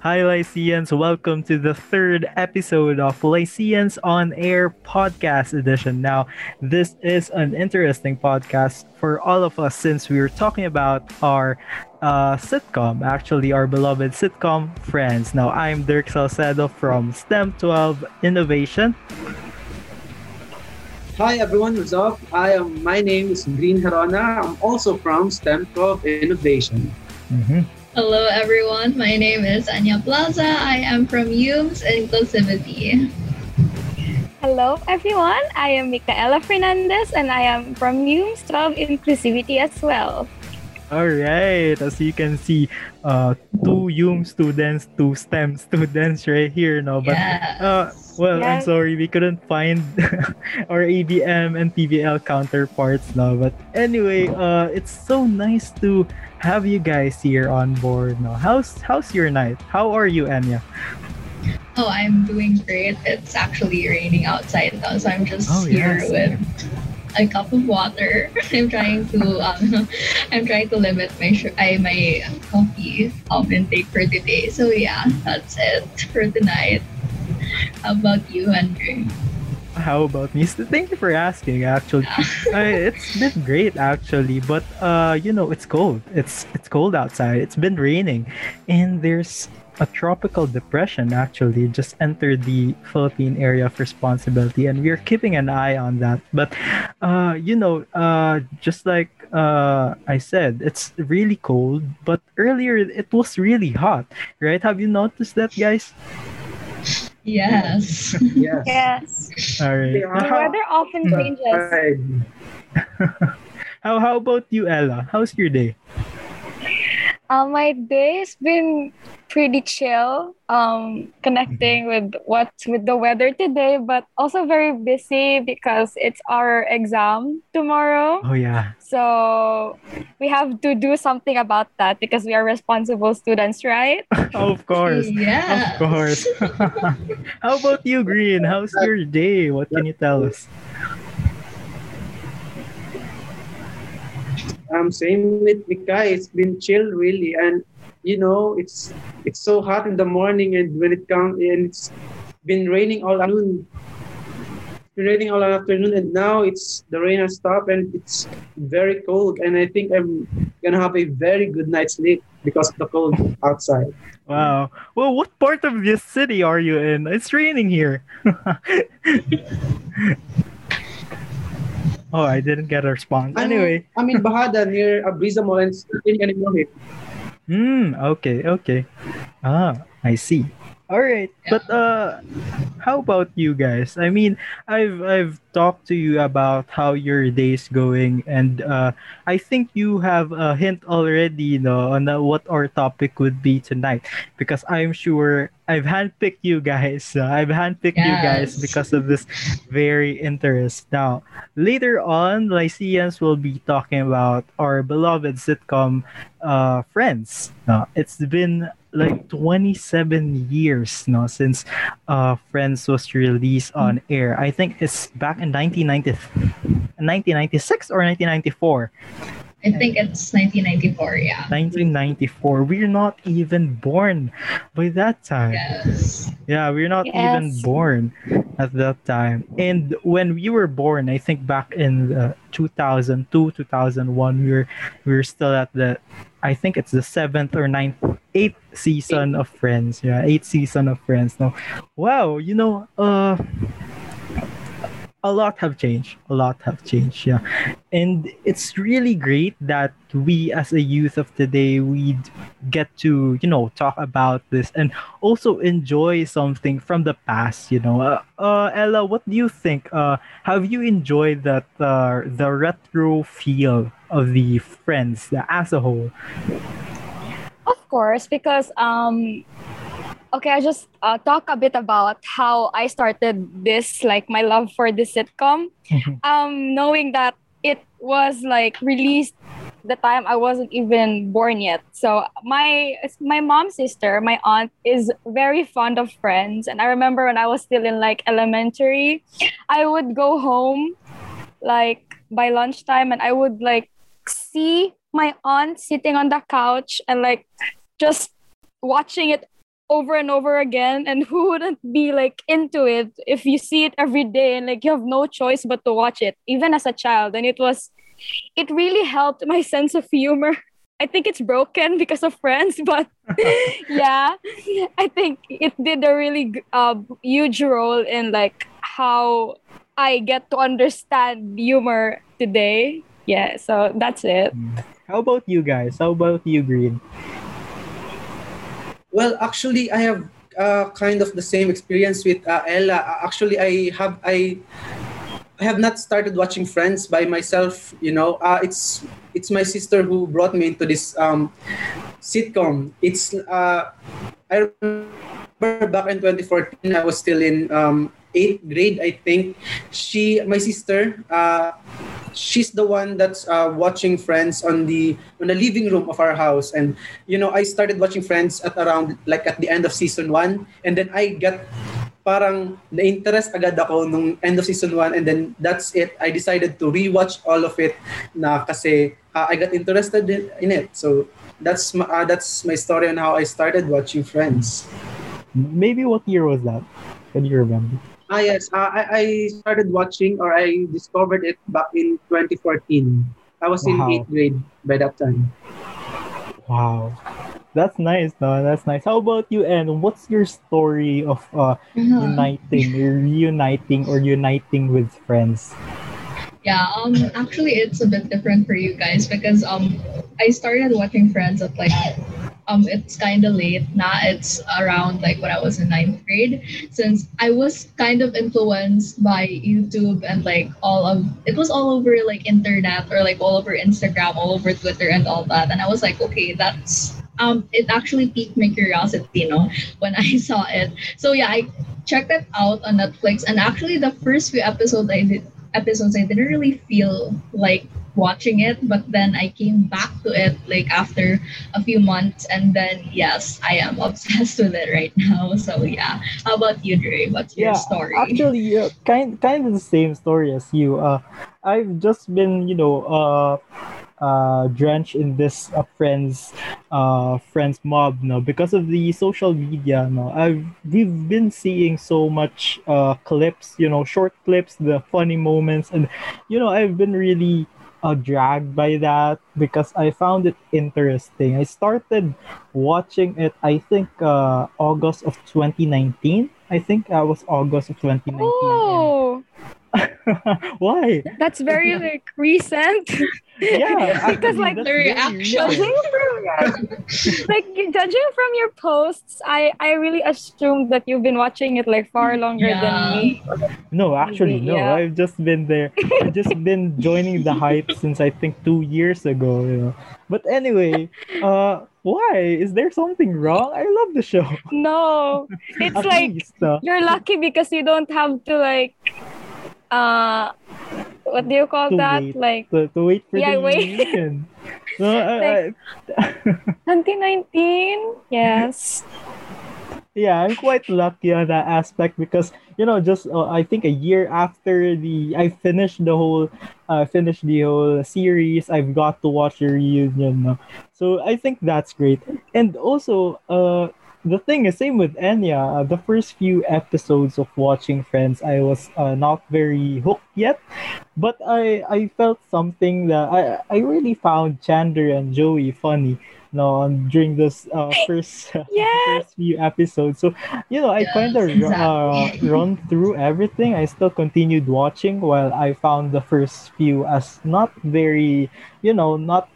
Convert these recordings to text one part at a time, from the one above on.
Hi, Lyceans. Welcome to the third episode of Lyceans on Air podcast edition. Now, this is an interesting podcast for all of us since we were talking about our uh, sitcom, actually, our beloved sitcom, Friends. Now, I'm Dirk Salcedo from STEM 12 Innovation. Hi everyone, what's up? I am. My name is Green Herona. I'm also from STEM 12 Innovation. Mm-hmm. Hello, everyone. My name is Anya Plaza. I am from HUMSS Inclusivity. Hello, everyone. I am Micaela Fernandez, and I am from HUMSS 12 Inclusivity as well. All right, as you can see, uh, two UM students, two STEM students right here, no? But Yes. uh, well, I'm sorry we couldn't find our ABM and PBL counterparts now. But anyway, uh, it's so nice to have you guys here on board. No, how's how's your night? How are you, Anya? Oh, I'm doing great. It's actually raining outside now, so I'm just Oh, here yes. with a cup of water. I'm trying to um, I'm trying to limit my sh- I, my coffee um, intake for today. So yeah, that's it for tonight. How about you, Andrew? How about me? Thank you for asking. Actually, I, it's been great actually, but uh, you know, it's cold. It's it's cold outside. It's been raining, and there's a tropical depression actually just entered the Philippine area of responsibility, and we're keeping an eye on that. But uh, you know, uh, just like uh, I said, it's really cold, but earlier it was really hot, right? Have you noticed that, guys? Yes. Yes. Yes. All right. Yeah. The weather often changes. How how about you, Ella? How's your day? Uh, my day's been pretty chill, um, connecting with what's with the weather today, but also very busy because it's our exam tomorrow. Oh yeah. So we have to do something about that because we are responsible students, right? of course. Yeah. Of course. How about you, Green? How's your day? What can you tell us? Um, same with Mika. It's been chill really, and you know, it's it's so hot in the morning, and when it comes, and it's been raining all afternoon. It's been raining all afternoon, and now it's the rain has stopped, and it's very cold. And I think I'm gonna have a very good night's sleep because of the cold outside. Wow. Well, what part of this city are you in? It's raining here. oh, I didn't get a response. I'm- Anyway. I'm in Bajada near Abreeza Mall, and in Kanimohit. Hmm. Okay. Okay. Ah, I see. All right. But uh, how about you guys? I mean, I've I've talked to you about how your day's going, and uh, I think you have a hint already, you know, on uh, what our topic would be tonight. Because I'm sure I've handpicked you guys. Uh, I've handpicked you guys because of this very interest. Now, later on, Lyceans will be talking about our beloved sitcom, uh, Friends. Uh, it's been like 27 years no since uh friends was released on air i think it's back in 1990 1996 or 1994 I think it's 1994. Yeah. 1994 we're not even born by that time Yes. yeah we're not even born at that time and when we were born i think back in uh, 2002 2001 we were we were still at the i think it's the seventh or ninth eighth season of friends yeah eighth season of friends no wow you know uh a lot have changed. A lot have changed yeah. And it's really great that we as a youth of today we get to you know talk about this and also enjoy something from the past you know. Uh, uh ella what do you think? Uh have you enjoyed that uh the retro feel of the friends uh, as a whole Of course, because um okay, I just uh, talk a bit about how I started this, like my love for this sitcom. um, knowing that it was like released the time I wasn't even born yet. So my my mom's sister, my aunt, is very fond of Friends, and I remember when I was still in like elementary, I would go home like by lunchtime, and I would like see my aunt sitting on the couch and like just watching it over and over again and who wouldn't be like into it if you see it every day and like you have no choice but to watch it even as a child? And it was it really helped my sense of humor. I think it's broken because of friends but yeah i think it did a really uh, huge role in like how i get to understand humor today. Yeah so that's it How about you guys? How about you, Green? Well, actually, I have uh, kind of the same experience with uh, Ella. Uh, Actually, I have I, I have not started watching Friends by myself. You know, uh, it's it's my sister who brought me into this um, sitcom. It's uh, I remember back in 2014, I was still in um, eighth grade, I think. She, my sister, uh, she's the one that's uh, watching Friends on the on the living room of our house, and you know, I started watching Friends at around like at the end of season one, and then I got parang na-interest agad ako nung end of season 1 and then that's it. I decided to rewatch all of it na kasi uh, I got interested in, in it. So that's my, uh, that's my story on how I started watching Friends. Maybe what year was that? Can you remember? Ah yes, uh, I, I started watching or I discovered it back in 2014. I was in 8th grade by that time. Wow. That's nice, no? That's nice. How about you, and what's your story of uh, Uh-huh. uniting, or reuniting, or uniting with friends? Yeah, um actually it's a bit different for you guys because um I started watching Friends at like um it's kind of late. Now it's around like when I was in ninth grade. Since I was kind of influenced by YouTube and like all of it was all over like internet or like all over Instagram all over Twitter and all that. And I was like okay that's um it actually piqued my curiosity you know when I saw it. So yeah I checked it out on Netflix. And actually the first few episodes I did episodes I didn't really feel like watching it but then I came back to it like after a few months and then yes I am obsessed with it right now. So yeah. How about you Dre? What's your yeah, story? actually, uh, kind kind of the same story as you. Uh, I've just been, you know, uh, uh, drenched in this uh, friends, uh, friends mob, no, because of the social media. No, I've we've been seeing so much uh clips, you know, short clips, the funny moments, and you know, I've been really uh, dragged by that because I found it interesting. I started watching it, I think, uh, August of 2019. I think uh, was August of 2019. oh Why? that's very like recent Yeah, Because, actually, like, the very reaction. recent. like judging from your posts i i really assumed that you've been watching it like far longer Yeah. than me No, actually, no. Yeah. I've just been there. I've just been joining the hype since I think two years ago. You know. But anyway, uh, why? Is there something wrong? I love the show. no it's like least, uh, you're lucky because you don't have to like uh what do you call that wait. like to, to wait for Yeah, the wait. No, I- I- 2019 yes yeah, I'm quite lucky on that aspect because you know, just uh, I think a year after the I finished the whole, uh, finished the whole series, I've got to watch the reunion. no? So I think that's great, and also, uh, the thing is same with Enya. Uh, the first few episodes of watching Friends, I was uh, not very hooked yet, but I I felt something that I I really found Chandler and Joey funny. No, on- during this uh, first Yes. first few episodes. So, you know, I Yes, kind of uh, exactly. run through everything. I still continued watching while I found the first few as not very, you know, not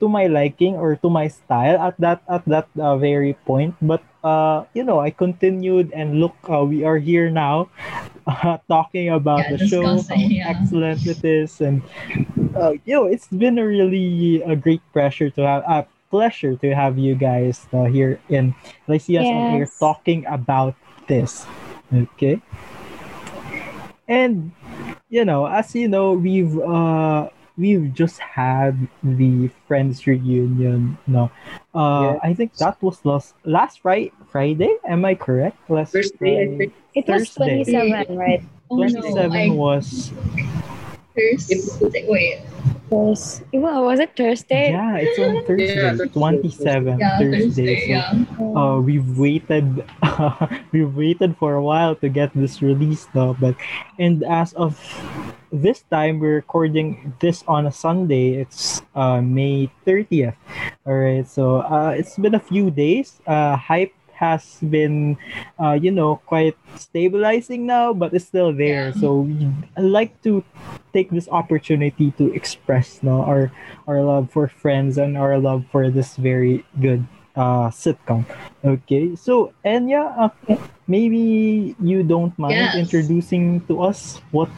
to my liking or to my style at that at that uh, very point. But uh, you know, I continued and look, uh, we are here now, uh, talking about Yeah, the show, how discussing, yeah. excellent it is, and uh, you know, it's been a really a great pressure to have. Uh, pleasure to have you guys uh, here in Lyceans on air Yes. talking about this. Okay. And you know, as you know, we've uh we've just had the friends reunion. No, uh, Yeah. I think that was last last Friday. Friday, am I correct? Last Thursday, I Friday. think. it was 27 right oh no 27 I was first It- wait Was, well, was it Thursday? Yeah, it's on Thursday, Thursday. 27th Yeah, Thursday. Thursday. So Yeah. uh, we've waited we've waited for a while to get this released though. but and as of this time we're recording this on a sunday it's uh, may 30th all right so uh, it's been a few days uh, hype has been uh, you know quite stabilizing now but it's still there Yeah. so we I like to take this opportunity to express no our our love for friends and our love for this very good uh sitcom okay so enya uh, maybe you don't mind Yes. introducing to us what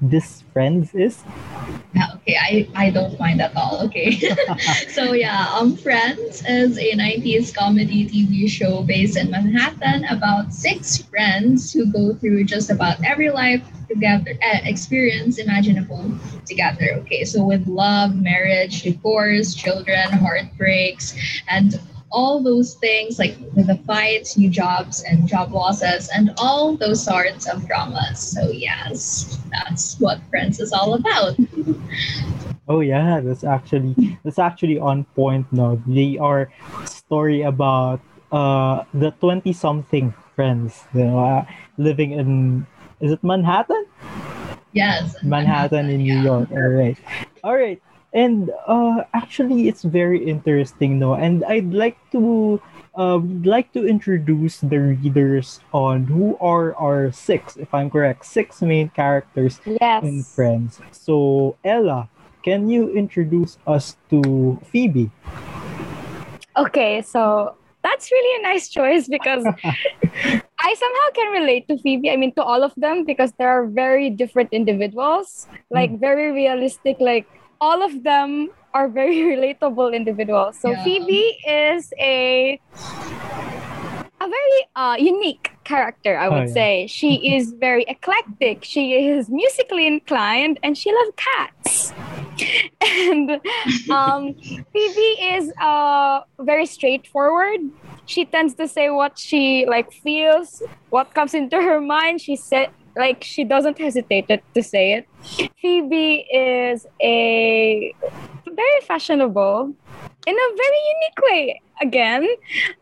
this friends is Yeah, okay, I, I don't mind at all. Okay. so yeah, um Friends is a 90s comedy TV show based in Manhattan about six friends who go through just about every life together uh, experience imaginable together. Okay, so with love, marriage, divorce, children, heartbreaks, and all those things like the fights, new jobs, and job losses, and all those sorts of dramas. So yes, that's what Friends is all about. oh yeah that's actually that's actually on point no they are story about uh the 20 something friends you know uh, living in is it manhattan Yes. Manhattan in New yeah. York. All right. All right. And uh actually it's very interesting no and I'd like to uh like to introduce the readers on who are our six if I'm correct six main characters Yes. in Friends. So Ella, can you introduce us to Phoebe? Okay, so that's really a nice choice because I somehow can relate to Phoebe. I mean, to all of them because they are very different individuals, like very realistic. Like all of them are very relatable individuals. So Yeah. Phoebe is a a very uh, unique character, I Oh, would yeah. say. She is very eclectic. She is musically inclined, and she loves cats. and um, Phoebe is uh, very straightforward. She tends to say what she like feels, what comes into her mind. She said like she doesn't hesitate to to say it. Phoebe is a very fashionable in a very unique way again.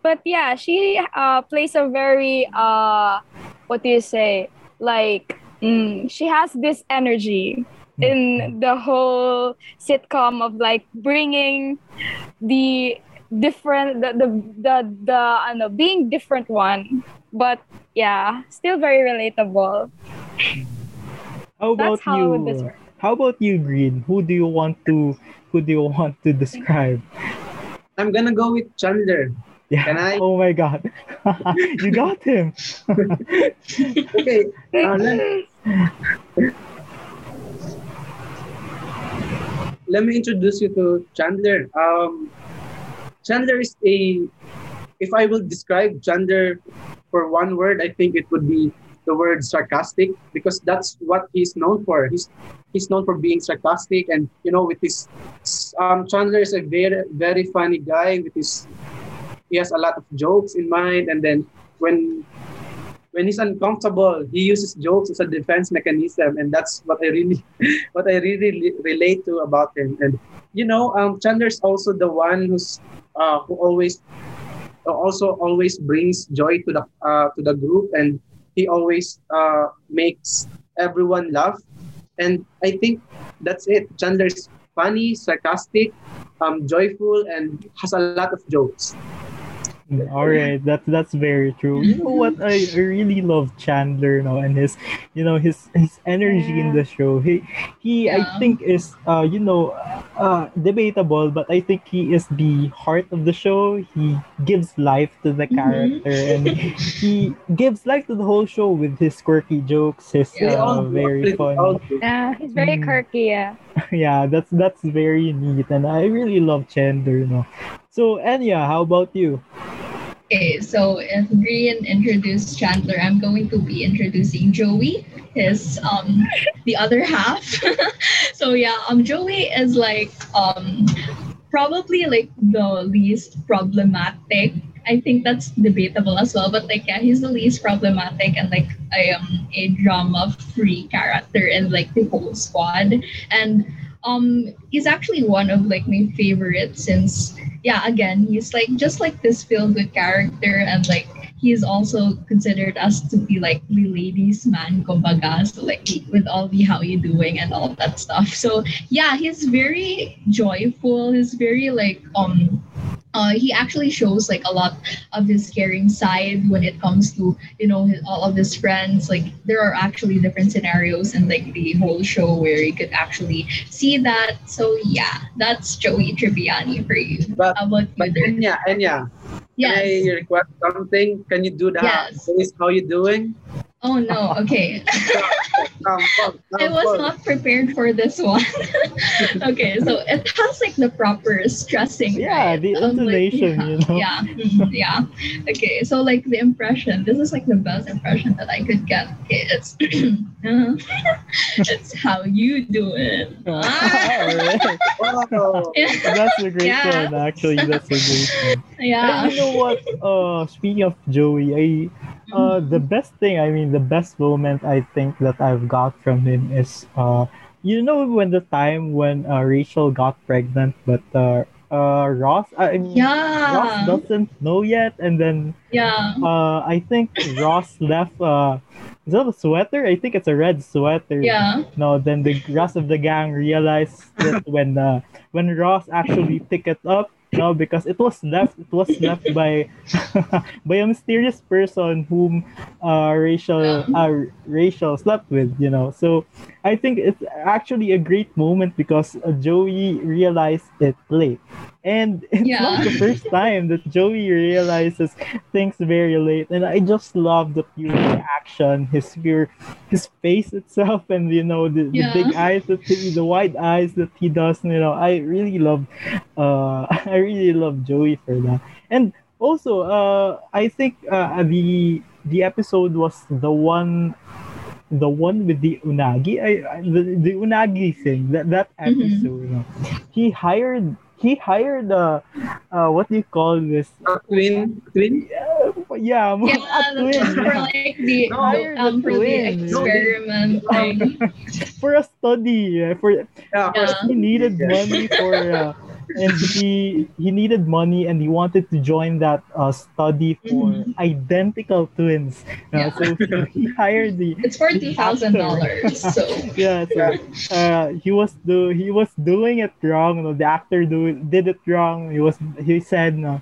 But yeah, she uh, plays a very uh, what do you say? Like mm, she has this energy in the whole sitcom of like bringing the different the the the, the being different one but yeah still very relatable How about That's how I you? would describe- How about you, Green? Who do you want to who do you want to describe? I'm gonna go with Chandler. Yeah. Can I? Oh my god. you got him. Okay. Uh, let, let me introduce you to Chandler. Um, Chandler is a. If I will describe Chandler for one word, I think it would be the word sarcastic because that's what he's known for. He's he's known for being sarcastic and you know with his um, Chandler is a very very funny guy with his he has a lot of jokes in mind and then when when he's uncomfortable he uses jokes as a defense mechanism and that's what i really what i really relate to about him and you know um chandler's also the one who's uh who always also always brings joy to the uh to the group and he always uh makes everyone laugh. And i think that's it. Chandler's funny sarcastic um joyful and has a lot of jokes All right, that's that's very true. You know what? I, I really love Chandler now and his, you know, his his energy in the show. He he I think is uh you know uh debatable, but I think he is the heart of the show. He gives life to the Mhm. character and he gives life to the whole show with his quirky jokes, his Yeah. Uh, very they fun. yeah he's very Mm. quirky yeah yeah, that's that's very neat, and I really love Chandler. You know. So Anya, how about you? Okay, so if Green introduced Chandler, I'm going to be introducing Joey, his um the other half. so yeah, um Joey is like um probably like the least problematic. I think that's debatable as well, but like yeah, he's the least problematic and like I am a drama free character in like the whole squad. And um he's actually one of like my favorites since yeah again he's like just like this feel good character and like he is also considered us to be like the ladies man kumbaga. So like with all the how you doing and all that stuff. So yeah he's very joyful. He's very like um uh, he actually shows like a lot of his caring side when it comes to you know his, all of his friends like there are actually different scenarios in like the whole show where you could actually see that so yeah that's joey tribbiani for you But- how about But you Enya, Enya, yes can I request something? Can you do that? Yes. How you doing? Oh no okay I was not prepared for this one. okay, so it has like the proper stressing. Yeah, right? the like, intonation, yeah, you know? Yeah, mhm, yeah. Okay, so like the impression. This is like the best impression that I could get. Okay, it's uh, it's how you do it. Wow. That's a great Yeah. one, actually. That's a great one. yeah. And you know what? Uh, speaking of Joey, I uh the best thing, I mean, the best moment I think that I've got from him is uh, you know, when the time when uh, Rachel got pregnant, but uh, uh Ross, I mean, Ross doesn't know yet, and then Yeah. uh, I think Ross left. Uh, is that a sweater? I think it's a red sweater. Yeah. No, then the rest of the gang realized that when uh, when Ross actually picked it up, no, because it was left it was left by by a mysterious person whom uh, Rachel uh, Rachel slept with, you know. So I think it's actually a great moment because Joey realized it late. And it's not the first time that Joey realizes things very late. And I just love the pure reaction, his pure his face itself and you know the, the big eyes that he, the wide eyes that he does, you know. I really love uh I really love Joey for that. And also uh I think uh the the episode was the one the one with the unagi I, I the, the unagi thing that that Mhm. episode you know, he hired he hired uh, uh what do you call this A twin, twin. yeah, yeah, Yeah, a twin. for like the No, um for the experiment thing. for a study for Yeah, Yeah. he needed money for uh, and he he needed money and he wanted to join that uh, study for Mhm. identical twins Uh, Yeah. so he hired the It's for two thousand dollars. So yeah so uh, he was do he was doing it wrong you know, the actor do did it wrong he was he said no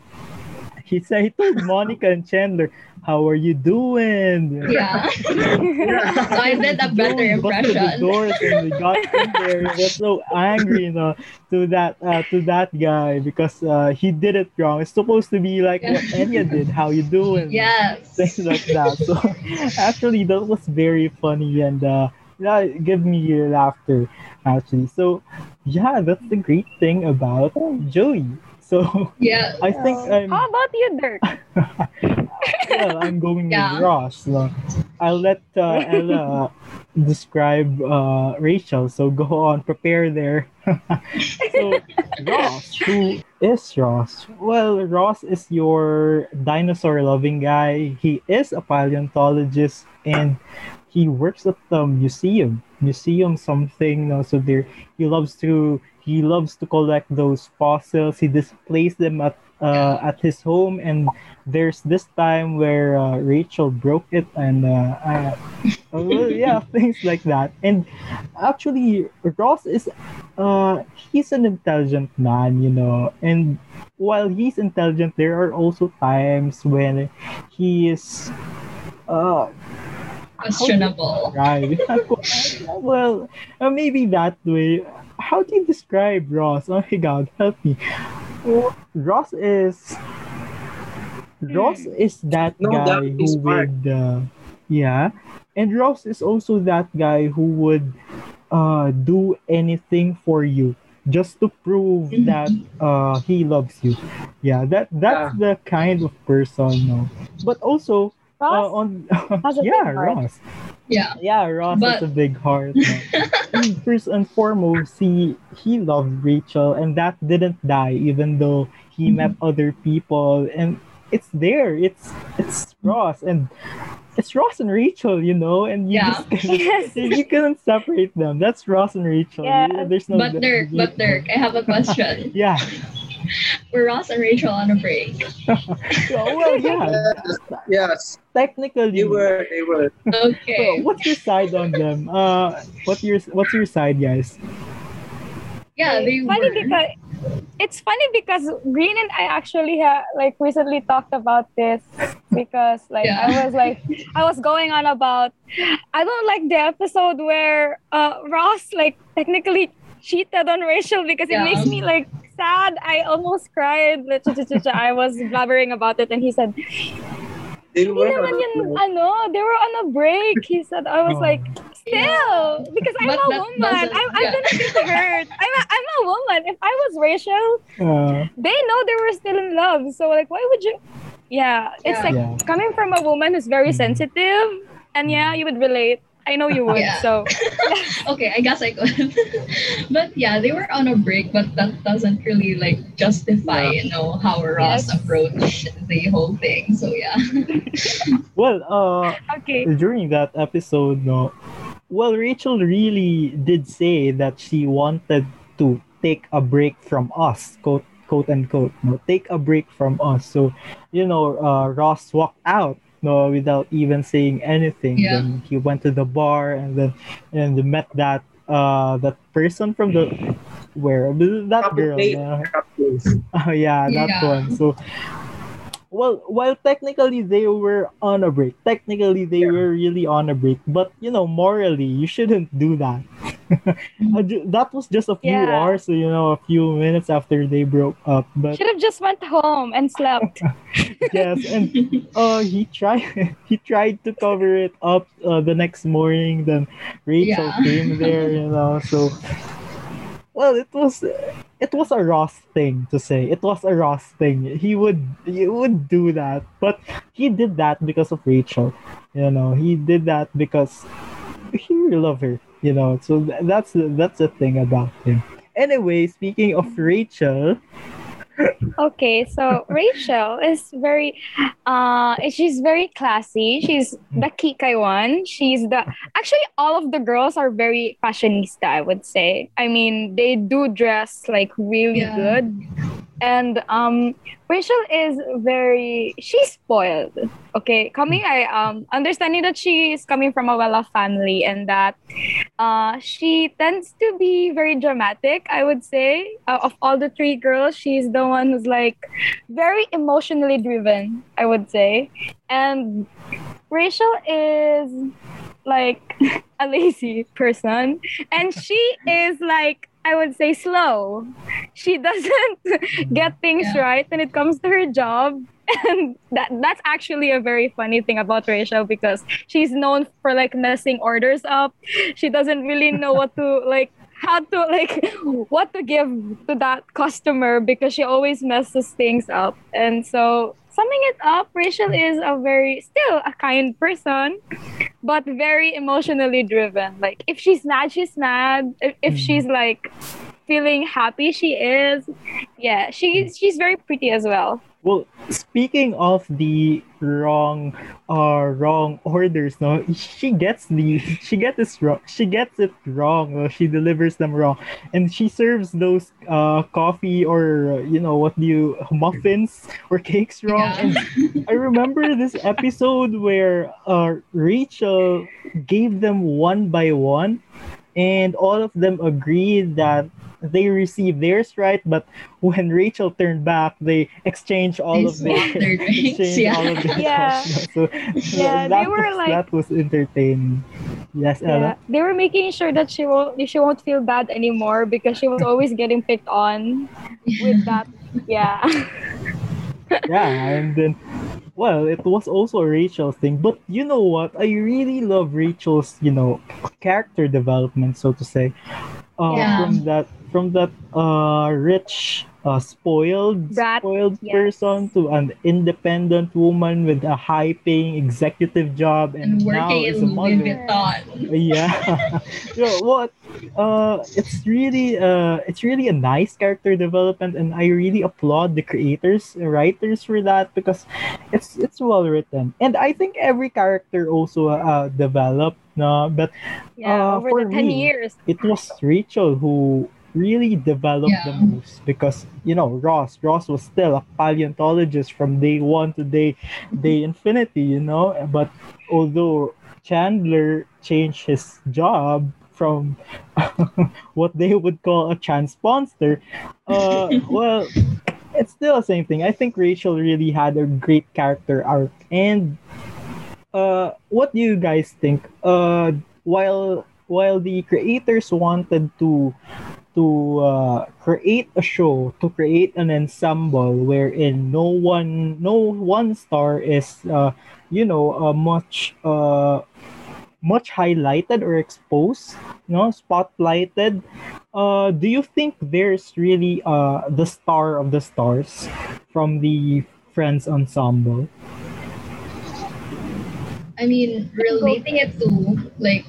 he said he told monica and chandler how are you doing yeah. so I did a better Joey busted the impression. doors and we got in there. He was so angry, you know, to that uh, to that guy because uh, he did it wrong. It's supposed to be like what Enya did. How you doing? Yes. Things like that. So actually, that was very funny and uh, yeah, it gave me laughter. Actually, so yeah, that's the great thing about Joey. So Yeah. I think I'm How about you, Dirk? well, I'm going Yeah. with Ross. No? I'll let uh, Ella describe uh, Rachel. So go on, prepare there. so Ross, who is Ross? Well, Ross is your dinosaur-loving guy. He is a paleontologist and he works at the museum. Museum something. No? So there, he loves to he loves to collect those fossils. He displays them at uh, at his home. And there's this time where uh, Rachel broke it and uh, uh, well, yeah things like that. And actually Ross is uh, he's an intelligent man you know. And while he's intelligent there are also times when he is uh Questionable. right well uh, maybe that way how do you describe Ross? Oh my god help me. Ross is Ross is that No, guy that is who smart. would uh, yeah. And Ross is also that guy who would uh do anything for you just to prove Mhm. that uh he loves you. Yeah that that's the kind of person no but also uh, on has a big yeah heart. Ross Yeah. yeah, Ross has a big heart. First and foremost, he he loved Rachel, and that didn't die, even though he Mhm. met other people. And it's there. It's it's Ross and it's Ross and Rachel, you know, and you Yeah. just couldn't, Yes. you couldn't separate them. That's Ross and Rachel. Yeah. There's no But Dirk, but Dirk, I have a question. Yeah. Were Ross and Rachel on a break? well, yeah. Yes, Technically, they were. They were. Okay. So, what's your side on them? Uh, what's your what's your side, guys? Yeah, they funny were. because it's funny because Green and I actually have like recently talked about this because like Yeah. I was like I was going on about I don't like the episode where uh Ross like technically cheated on Rachel because it makes me like sad. I almost cried. I was blabbering about it and he said, They Hindi were. naman yun, ano, they were on a break. He said, I was Oh. like, still, because I'm But a woman. I'm, I'm gonna feel hurt. I'm a, I'm a woman. If I was Rachel, Uh, they know they were still in love. So like, why would you? Yeah, it's Yeah. like Yeah. coming from a woman who's very Mhm. sensitive, and yeah, you would relate. I know you would. Yeah. So okay, I guess I could. but yeah, they were on a break, but that doesn't really like justify, you know, how Ross Yes. approached the whole thing. So yeah. well, uh, okay, during that episode, no, well, Rachel really did say that she wanted to take a break from us, quote quote unquote, no, take a break from us. So, you know, uh, Ross walked out. No, without even saying anything. Yeah. Then he went to the bar and then and met that uh that person from the where that girl. uh, Oh yeah, that Yeah. one. So well, while technically they were on a break, technically they Yeah. were really on a break, but you know, morally you shouldn't do that. That was just a few Yeah. hours, so you know, a few minutes after they broke up. But should have just went home and slept. yes, and uh, he tried he tried to cover it up uh, the next morning. Then Rachel Yeah. came there, you know. So, well, it was it was a Ross thing to say. It was a Ross thing. He would he would do that, but he did that because of Rachel. You know, he did that because he really loved her. You know, so that's that's the thing about him. Anyway, speaking of Rachel, Okay, so Rachel is very, uh, she's very classy. She's the kikay one. She's the actually all of the girls are very fashionista. I would say. I mean, they do dress like really Yeah. good, and um, Rachel is very she's spoiled. Okay, coming I um understanding that she is coming from a well-off family and that uh she tends to be very dramatic. I would say uh, of all the three girls, she's the one who's like very emotionally driven. I would say, and Rachel is like a lazy person and she is like I would say slow. She doesn't mm. get things Yeah. right when it comes to her job. And that that's actually a very funny thing about Rachel because she's known for like messing orders up. She doesn't really know what to like how to like what to give to that customer because she always messes things up. And so summing it up, Rachel is a very still a kind person, but very emotionally driven. Like if she's mad, she's mad. If, if Mhm. she's like feeling happy, she is. Yeah, she she's very pretty as well. Well, speaking of the wrong uh wrong orders, no, she gets the she gets this wrong. She gets it wrong. no, She delivers them wrong, and she serves those uh coffee or uh, you know what do you muffins or cakes wrong. Yeah. And I remember this episode where uh Rachel gave them one by one, and all of them agreed that they received theirs right, but when Rachel turned back, they exchanged all They of their, their exchanged yeah. all of their Yeah. So, so Yeah, that they were was, like- that was entertaining. Yes, Yeah, Ella. they were making sure that she won't she won't feel bad anymore because she was always getting picked on with that. Yeah. Yeah, and then well, it was also a Rachel thing. But you know what? I really love Rachel's, you know, character development, so to say. Uh, Yeah. from that from that uh rich a spoiled Brat, spoiled yes. person to an independent woman with a high paying executive job and, and now working is in a Louis mother yeah. You know what? Uh it's really uh it's really a nice character development and i really applaud the creators writers for that because it's it's well written. And i think every character also uh developed no? But Yeah, Uh, over for the 10 me, years. it was rachel who really developed the Yeah. most because you know ross ross was still a paleontologist from day one to day day infinity you know? But although chandler changed his job from what they would call a transponster uh well it's still the same thing. I think rachel really had a great character arc. And uh what do you guys think? Uh while while the creators wanted to to uh, create a show to create an ensemble wherein no one no one star is uh, you know uh, much uh, much highlighted or exposed no spotlighted. Uh, do you think there's really uh, the star of the stars from the friends ensemble? I mean, relating it to like,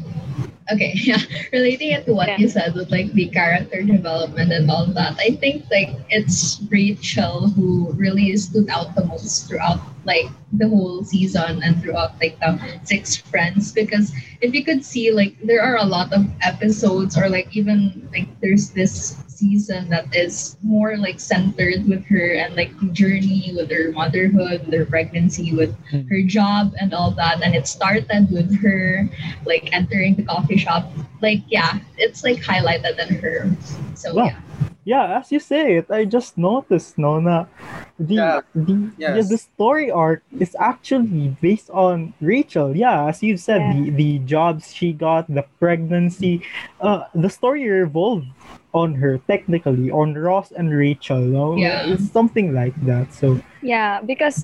okay, yeah, relating it to what Yeah. you said with like the character development and all that. I think like it's Rachel who really stood out the most throughout like the whole season and throughout like the six friends because if you could see like there are a lot of episodes or like even like there's this season that is more like centered with her and like the journey with her motherhood, with her pregnancy, with Mm. her job and all that. And it started with her like entering the coffee shop. Like yeah, it's like highlighted in her. So Wow. yeah. yeah as you say it i just noticed no na the Yeah. the, Yes. yeah, the story arc is actually based on rachel yeah as you said Yeah. the, the jobs she got the pregnancy uh the story revolved on her technically on ross and rachel no Yeah. something like that so Yeah, because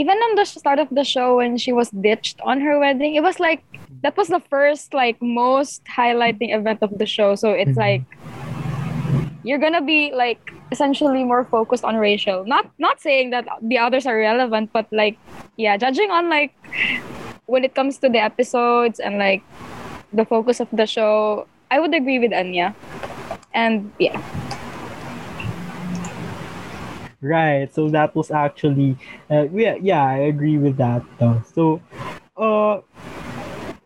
even on the start of the show when she was ditched on her wedding, it was like that was the first like most highlighting event of the show. So it's Mhm. like you're gonna be like essentially more focused on Rachel. Not not saying that the others are relevant, but like yeah, judging on like when it comes to the episodes and like the focus of the show, I would agree with Anya. And yeah. Right. So that was actually, uh, yeah, yeah, I agree with that. Though. So, uh,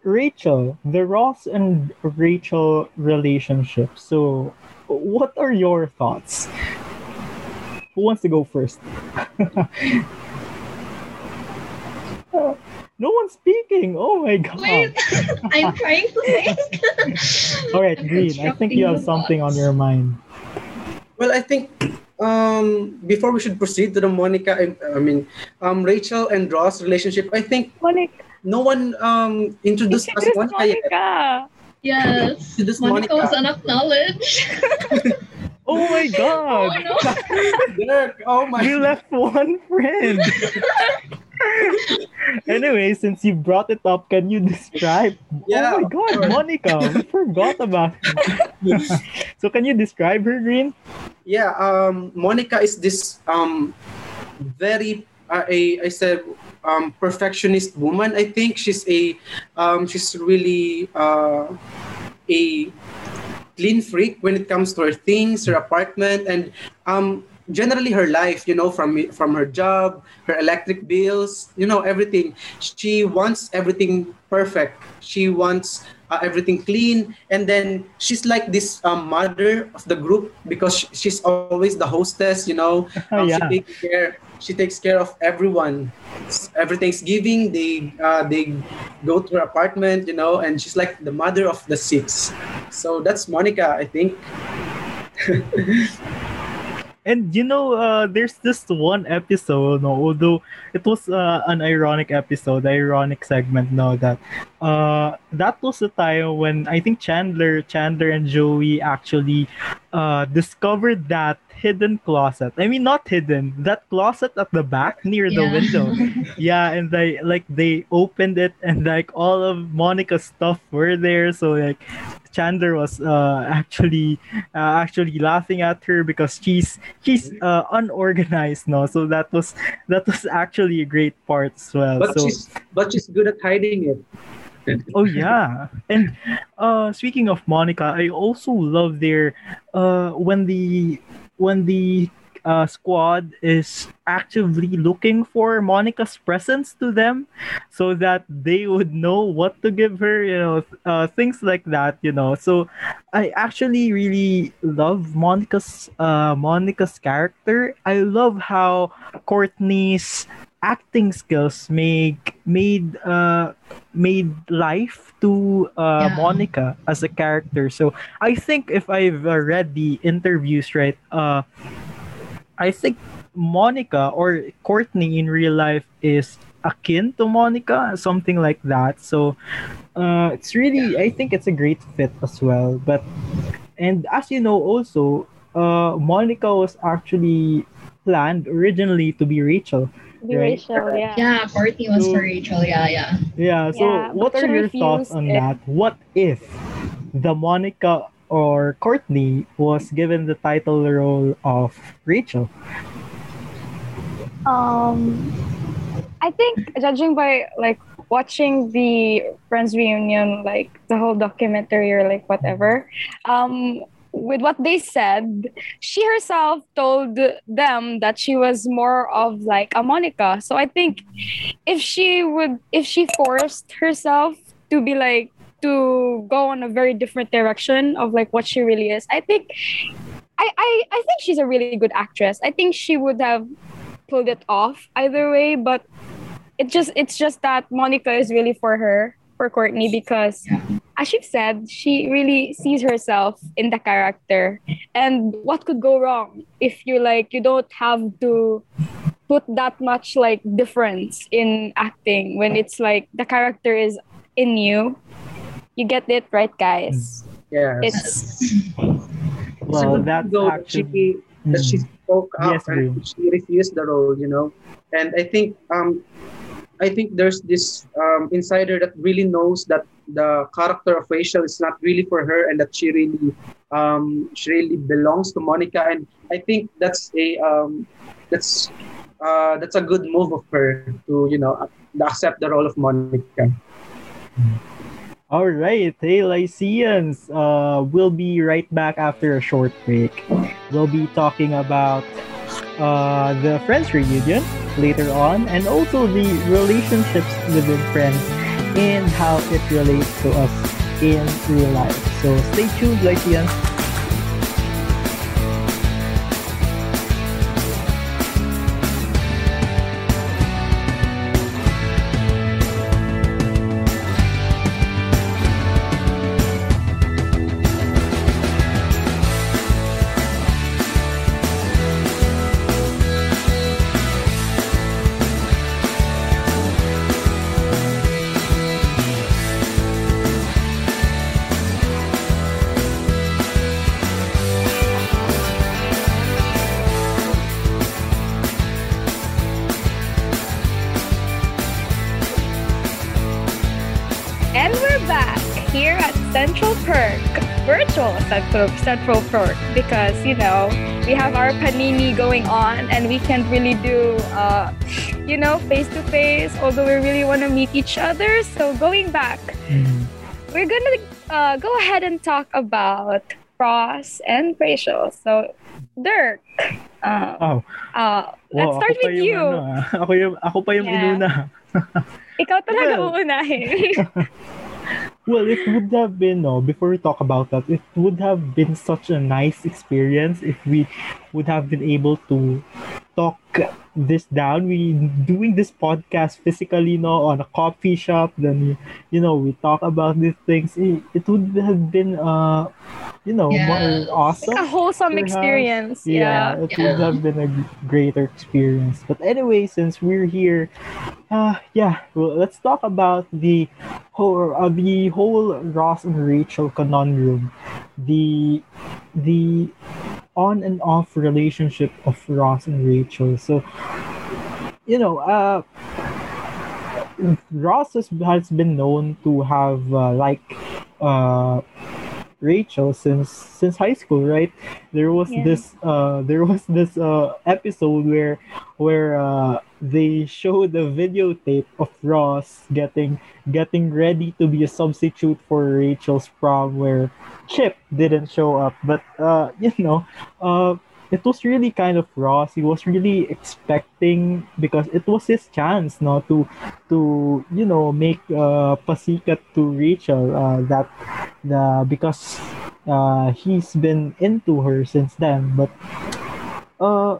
Rachel, the Ross and Rachel relationship. So, what are your thoughts? Who wants to go first? No one's speaking. Oh my god. Wait, I'm trying to think. All right, I'm Green. I think you have something on your mind. Well, I think um, before we should proceed to the Monica, I, I mean, um, Rachel and Ross relationship, I think Monica, no one um, introduced us introduce Monica yet. Monica. Yes. Introduce Monica was Monica. unacknowledged. Oh my god! oh god. no. Dirk, oh my You left one friend. anyway, since you brought it up, can you describe? Yeah, oh my God. Monica, we forgot about. Her. so can you describe her, Green? yeah um monica is this um very uh, a i said um perfectionist woman i think she's a um she's really uh a clean freak when it comes to her things her apartment and um generally her life you know from from her job her electric bills you know everything. She wants everything perfect. She wants uh, everything clean. And then she's like this um, mother of the group because she's always the hostess you know. Um, yeah. she takes care she takes care of everyone. Every thanksgiving they uh, they go to her apartment you know and she's like the mother of the six. So that's monica i think And you know, uh, there's this one episode, no, although it was uh, an ironic episode, ironic segment, no, that uh, that was the time when I think Chandler, Chandler and Joey actually uh, discovered that hidden closet. I mean, not hidden. That closet at the back near the Yeah. window. yeah, and they like they opened it, and like all of Monica's stuff were there. So like Chandler was uh, actually uh, actually laughing at her because she's she's uh, unorganized no? So that was that was actually a great part as well. But so she's but she's good at hiding it. oh yeah. And uh speaking of monica i also love their uh when the when the uh, squad is actively looking for Monica's presence to them so that they would know what to give her, you know, uh, things like that, you know. So I actually really love Monica's uh, Monica's character. I love how Courteney's acting skills make made uh made life to uh Yeah. Monica as a character. So I think if I've uh, read the interviews right, uh I think Monica or Courteney in real life is akin to Monica, something like that. So uh, it's really, I think it's a great fit as well. But and as you know, also, uh, Monica was actually planned originally to be Rachel. Be Right. Rachel, yeah. Yeah, Courteney was So- for Rachel. Yeah, yeah. Yeah. So Yeah, what are your thoughts on it. that? What if the Monica or Courteney was given the title role of Rachel? Um, I think judging by like watching the Friends reunion, like the whole documentary or like whatever, um, with what they said, she herself told them that she was more of like a Monica. So I think if she would, if she forced herself to be like to go on a very different direction of like what she really is, I think. I, I, I think she's a really good actress. I think she would have pulled it off either way but it just it's just that monica is really for her for courteney because as you've said she really sees herself in the character and what could go wrong if you like you don't have to put that much like difference in acting when it's like the character is in you you get it right guys Yeah. it's Well, that's though actually. she that she spoke up Yes, and she refused the role, you know. And I think um I think there's this um, insider that really knows that the character of Rachel is not really for her and that she really um, she really belongs to Monica and I think that's a um, that's uh, that's a good move of her to you know accept the role of Monica. All right, hey Lyceans, uh, we'll be right back after a short break. We'll be talking about uh, the Friends reunion later on, and also the relationships within friends and how it relates to us in real life. So stay tuned, Lyceans. Central, Perk, because, you know, we have our panini going on and we can't really do, uh, you know, face to face, although we really want to meet each other. So going back, we're going to uh, go ahead and talk about Ross and Rachel. So, Dirk, uh, Oh, uh, let's wow, start with yung you. ano, ah. ako, yung, ako pa yung Yeah. inuna. Ikaw talaga Well. uunahin. Well, it would have been, no, before we talk about that, it would have been such a nice experience if we would have been able to talk this down. We doing this podcast physically, no, on a coffee shop. Then, you know, we talk about these things. It, it would have been, uh, you know, Yeah. more awesome. a wholesome Perhaps. experience. Yeah, Yeah. it would have been a greater experience. But anyway, since we're here, uh, yeah, well, let's talk about the whole, uh, the whole Ross and Rachel conundrum. The, the, on and off relationship of Ross and Rachel. So, you know, uh, Ross has, has been known to have uh, like uh, Rachel since since high school, right? There was Yeah. this uh there was this uh episode where where uh they showed a videotape of Ross getting getting ready to be a substitute for Rachel's prom where Chip didn't show up. But uh you know, uh it was really kind of Ross. He was really expecting because it was his chance no to to you know make uh pasikat to Rachel uh that the because uh he's been into her since then but uh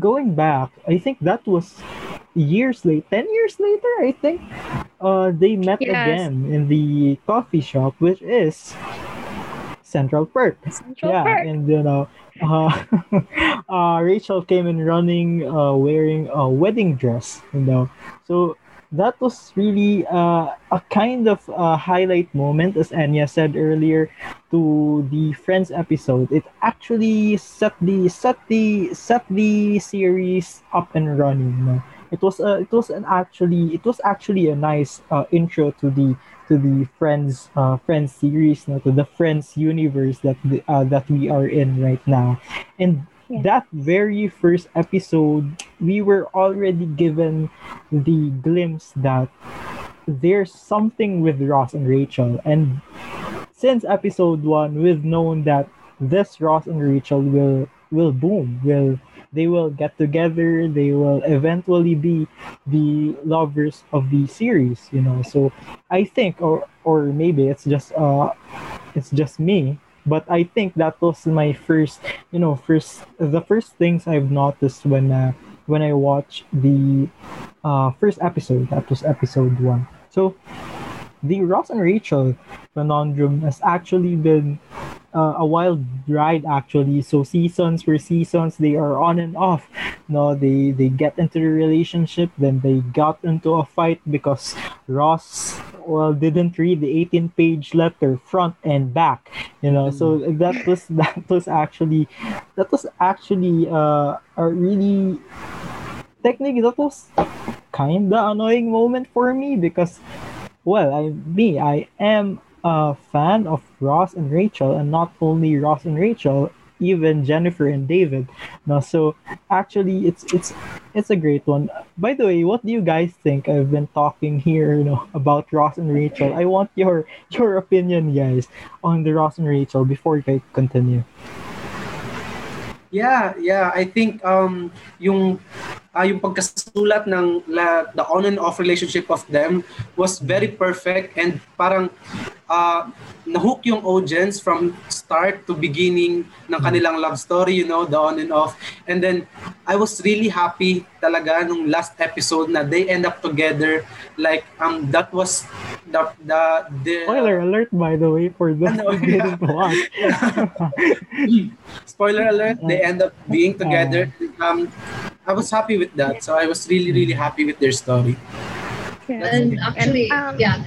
going back i think that was years late 10 years later i think uh they met Yes. again in the coffee shop which is central perk Central yeah Park. and you know uh, uh rachel came in running uh wearing a wedding dress you know so that was really uh, a kind of uh, highlight moment as anya said earlier to the friends episode it actually set the set the set the series up and running you know? it was uh, it was an actually it was actually a nice uh, intro to the to the friends uh, friends series no, to the friends universe that the, uh, that we are in right now and Yeah. that very first episode we were already given the glimpse that there's something with Ross and Rachel and since episode 1 we've known that this Ross and Rachel will will boom will they will get together. They will eventually be the lovers of the series you know. So i think or or maybe it's just uh it's just me but i think that was my first you know first the first things i've noticed when uh, when i watched the uh first episode. That was episode one. So the ross and rachel conundrum has actually been uh, a wild ride actually. So seasons for seasons they are on and off. No they they get into the relationship then they got into a fight because ross well didn't read the 18 page letter front and back you know? So that was that was actually that was actually uh, a really technically that was kinda annoying moment for me because well i me i am a fan of ross and rachel and not only ross and rachel even jennifer and david no? So actually it's it's it's a great one. By the way what do you guys think? I've been talking here you know about ross and rachel. I want your your opinion guys on the ross and rachel before i continue. Yeah, yeah. I think um yung ah, yung pagkasulat ng la, the on and off relationship of them was very perfect and parang uh, nahook yung audience from start to beginning ng kanilang love story, you know, the on and off. And then I was really happy talaga nung last episode na they end up together. Like um that was the the, the spoiler alert by the way for those Ano, who didn't watch. Spoiler alert they end up being together. um i was happy with that. So i was really really happy with their story And actually, um, yeah,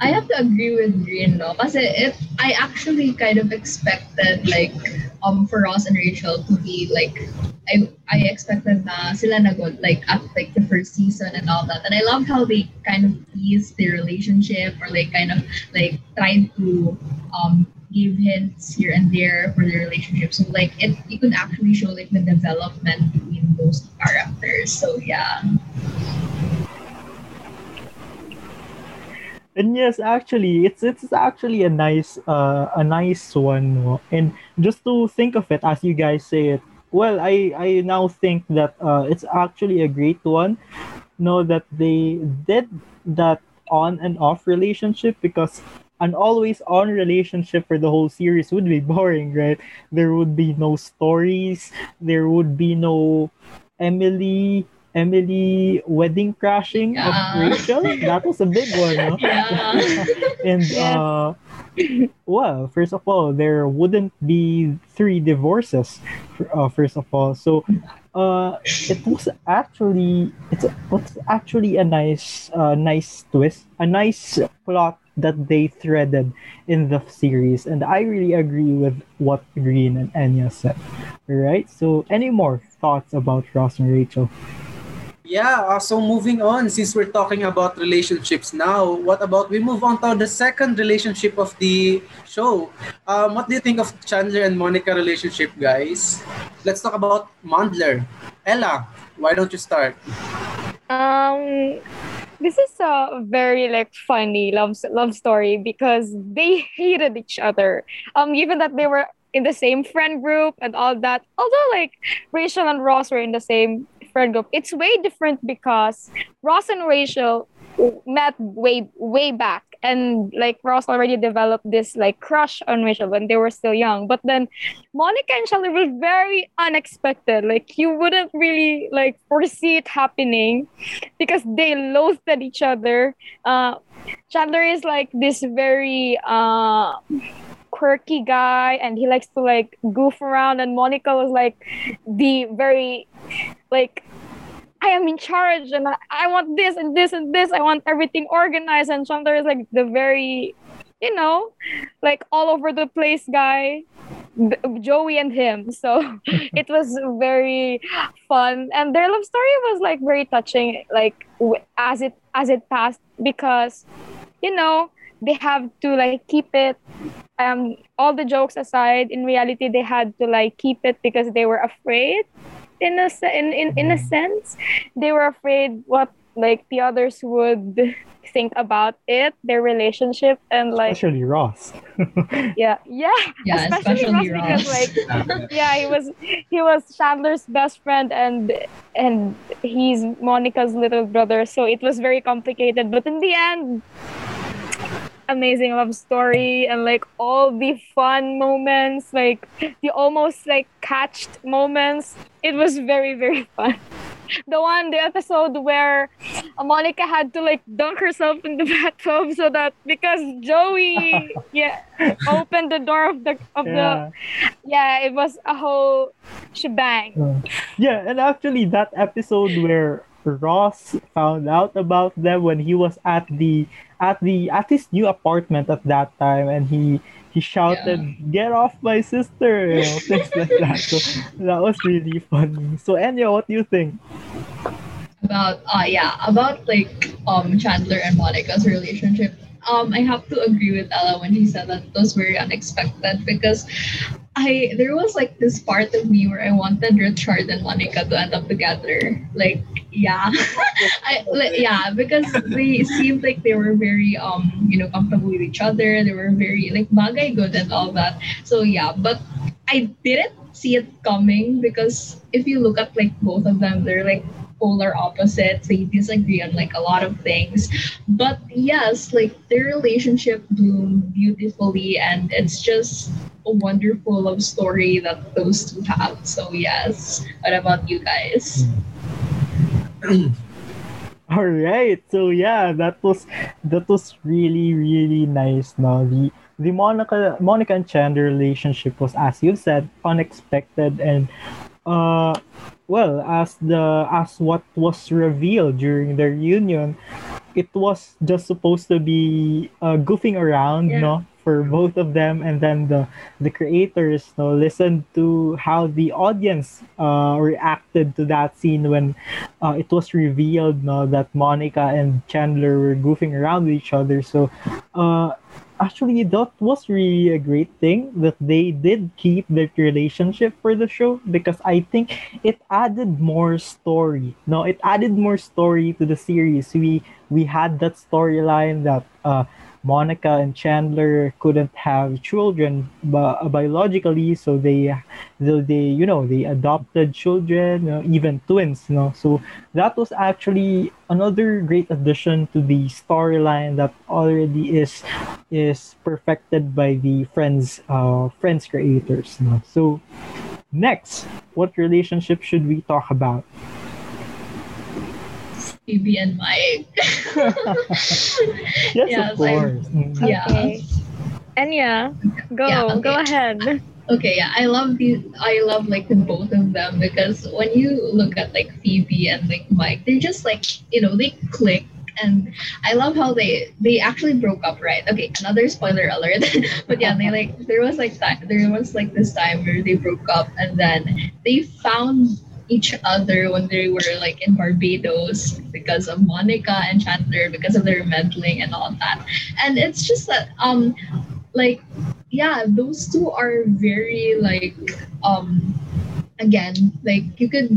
I have to agree with Green, no? Kasi it, I actually kind of expected like um for Ross and Rachel to be like I I expected na sila na good like at like the first season and all that. And I loved how they kind of eased their relationship or like kind of like tried to um give hints here and there for their relationship. So like it you could actually show like the development between those characters. So yeah. And yes, actually, it's it's actually a nice uh a nice one. no? And just to think of it as you guys say it, well, I I now think that uh it's actually a great one. Know that they did that on and off relationship because an always on relationship for the whole series would be boring, right? There would be no stories, there would be no Emily Emily wedding crashing Yeah. of Rachel. That was a big one, no? Yeah. and Yes. uh well first of all there wouldn't be three divorces uh, first of all so uh it was actually it's a, it's actually a nice uh nice twist a nice plot that they threaded in the series and i really agree with what green and anya said Right. So, any more thoughts about Ross and Rachel? Yeah, uh, so moving on, since we're talking about relationships now, what about we move on to the second relationship of the show? Um, what do you think of Chandler and Monica relationship, guys? Let's talk about Mondler. Ella, why don't you start? Um, this is a very like funny love love story because they hated each other. Um, given that they were in the same friend group and all that. Although like Rachel and Ross were in the same friend group, it's way different because Ross and Rachel met way way back and like Ross already developed this like crush on Rachel when they were still young. But then Monica and Chandler was very unexpected. Like you wouldn't really like foresee it happening because they loathed at each other. Uh, Chandler is like this very uh quirky guy and he likes to like goof around and Monica was like the very like I am in charge and I, I want this and this and this. I want everything organized. And Chandler is like the very, you know, like all over the place guy. Joey and him. So it was very fun, and their love story was like very touching. Like w- as it as it passed, because you know they have to like keep it um all the jokes aside in reality they had to like keep it because they were afraid in a se- in, in, in a mm-hmm. sense they were afraid what like the others would think about it their relationship and like Especially Ross. yeah yeah Yeah, especially Ross, Ross. because like yeah he was he was Chandler's best friend and and he's Monica's little brother so it was very complicated but in the end amazing love story and like all the fun moments like the almost like catched moments. It was very very fun. The one the episode where monica had to like dunk herself in the bathtub so that because joey yeah opened the door of the of yeah. the yeah. it was a whole shebang. Yeah, and actually that episode where Ross found out about them when he was at the at the at his new apartment at that time and he he shouted get off my sister you know, things like that. So that was really funny. So Enya what do you think? About uh yeah about like um Chandler and Monica's relationship. Um, I have to agree with Ella when she said that it was very unexpected because I there was like this part of me where I wanted Richard and Monica to end up together. Like yeah, I like, yeah because they seemed like they were very um you know comfortable with each other. They were very like bagay good and all that. So yeah, but I didn't see it coming because if you look at like both of them, they're like polar opposites. They disagree on like a lot of things. But yes, like their relationship bloomed beautifully and it's just a wonderful love story that those two have. So yes. What about you guys? all right so yeah that was that was really really nice no the the Monica Monica and Chandler relationship was as you said unexpected and uh well as the as what was revealed during their union it was just supposed to be uh, goofing around Yeah. no for both of them and then the the creators no listened to how the audience uh, reacted to that scene when uh, it was revealed no that Monica and Chandler were goofing around with each other so uh actually that was really a great thing that they did keep that relationship for the show because I think it added more story. No, it added more story to the series. We we had that storyline that uh Monica and Chandler couldn't have children bi- biologically, so they, so they, you know, they adopted children, you know, even twins, you know. So that was actually another great addition to the storyline that already is is perfected by the Friends uh Friends creators. You know? So next, what relationship should we talk about? Phoebe and Mike. Yes, Yes, of I- course. Mm. Yeah. Okay. Enya, go, Yeah, okay. go ahead. Okay, yeah, I love the I love like the both of them because when you look at like Phoebe and like Mike, they're just like you know they click and I love how they they actually broke up, right? Okay, another spoiler alert. but yeah, they like there was like that there was like this time where they broke up and then they found each other when they were like in Barbados because of Monica and Chandler because of their meddling and all that. And it's just that um like yeah, those two are very like um again like you could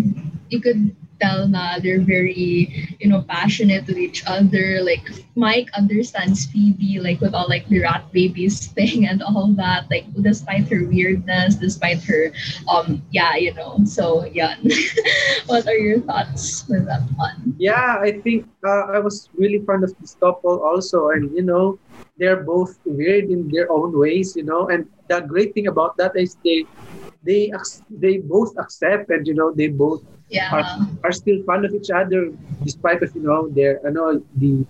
you could tell they're very you know passionate with each other. Like mike understands phoebe like with all like the rat babies thing and all that like despite her weirdness despite her um yeah you know. So yeah. What are your thoughts with that one? Yeah, I think uh, I was really fond of this couple also, and you know, they're both weird in their own ways, you know. And the great thing about that is they they they both accept, and you know, they both yeah are still fond of each other despite of you know their I know the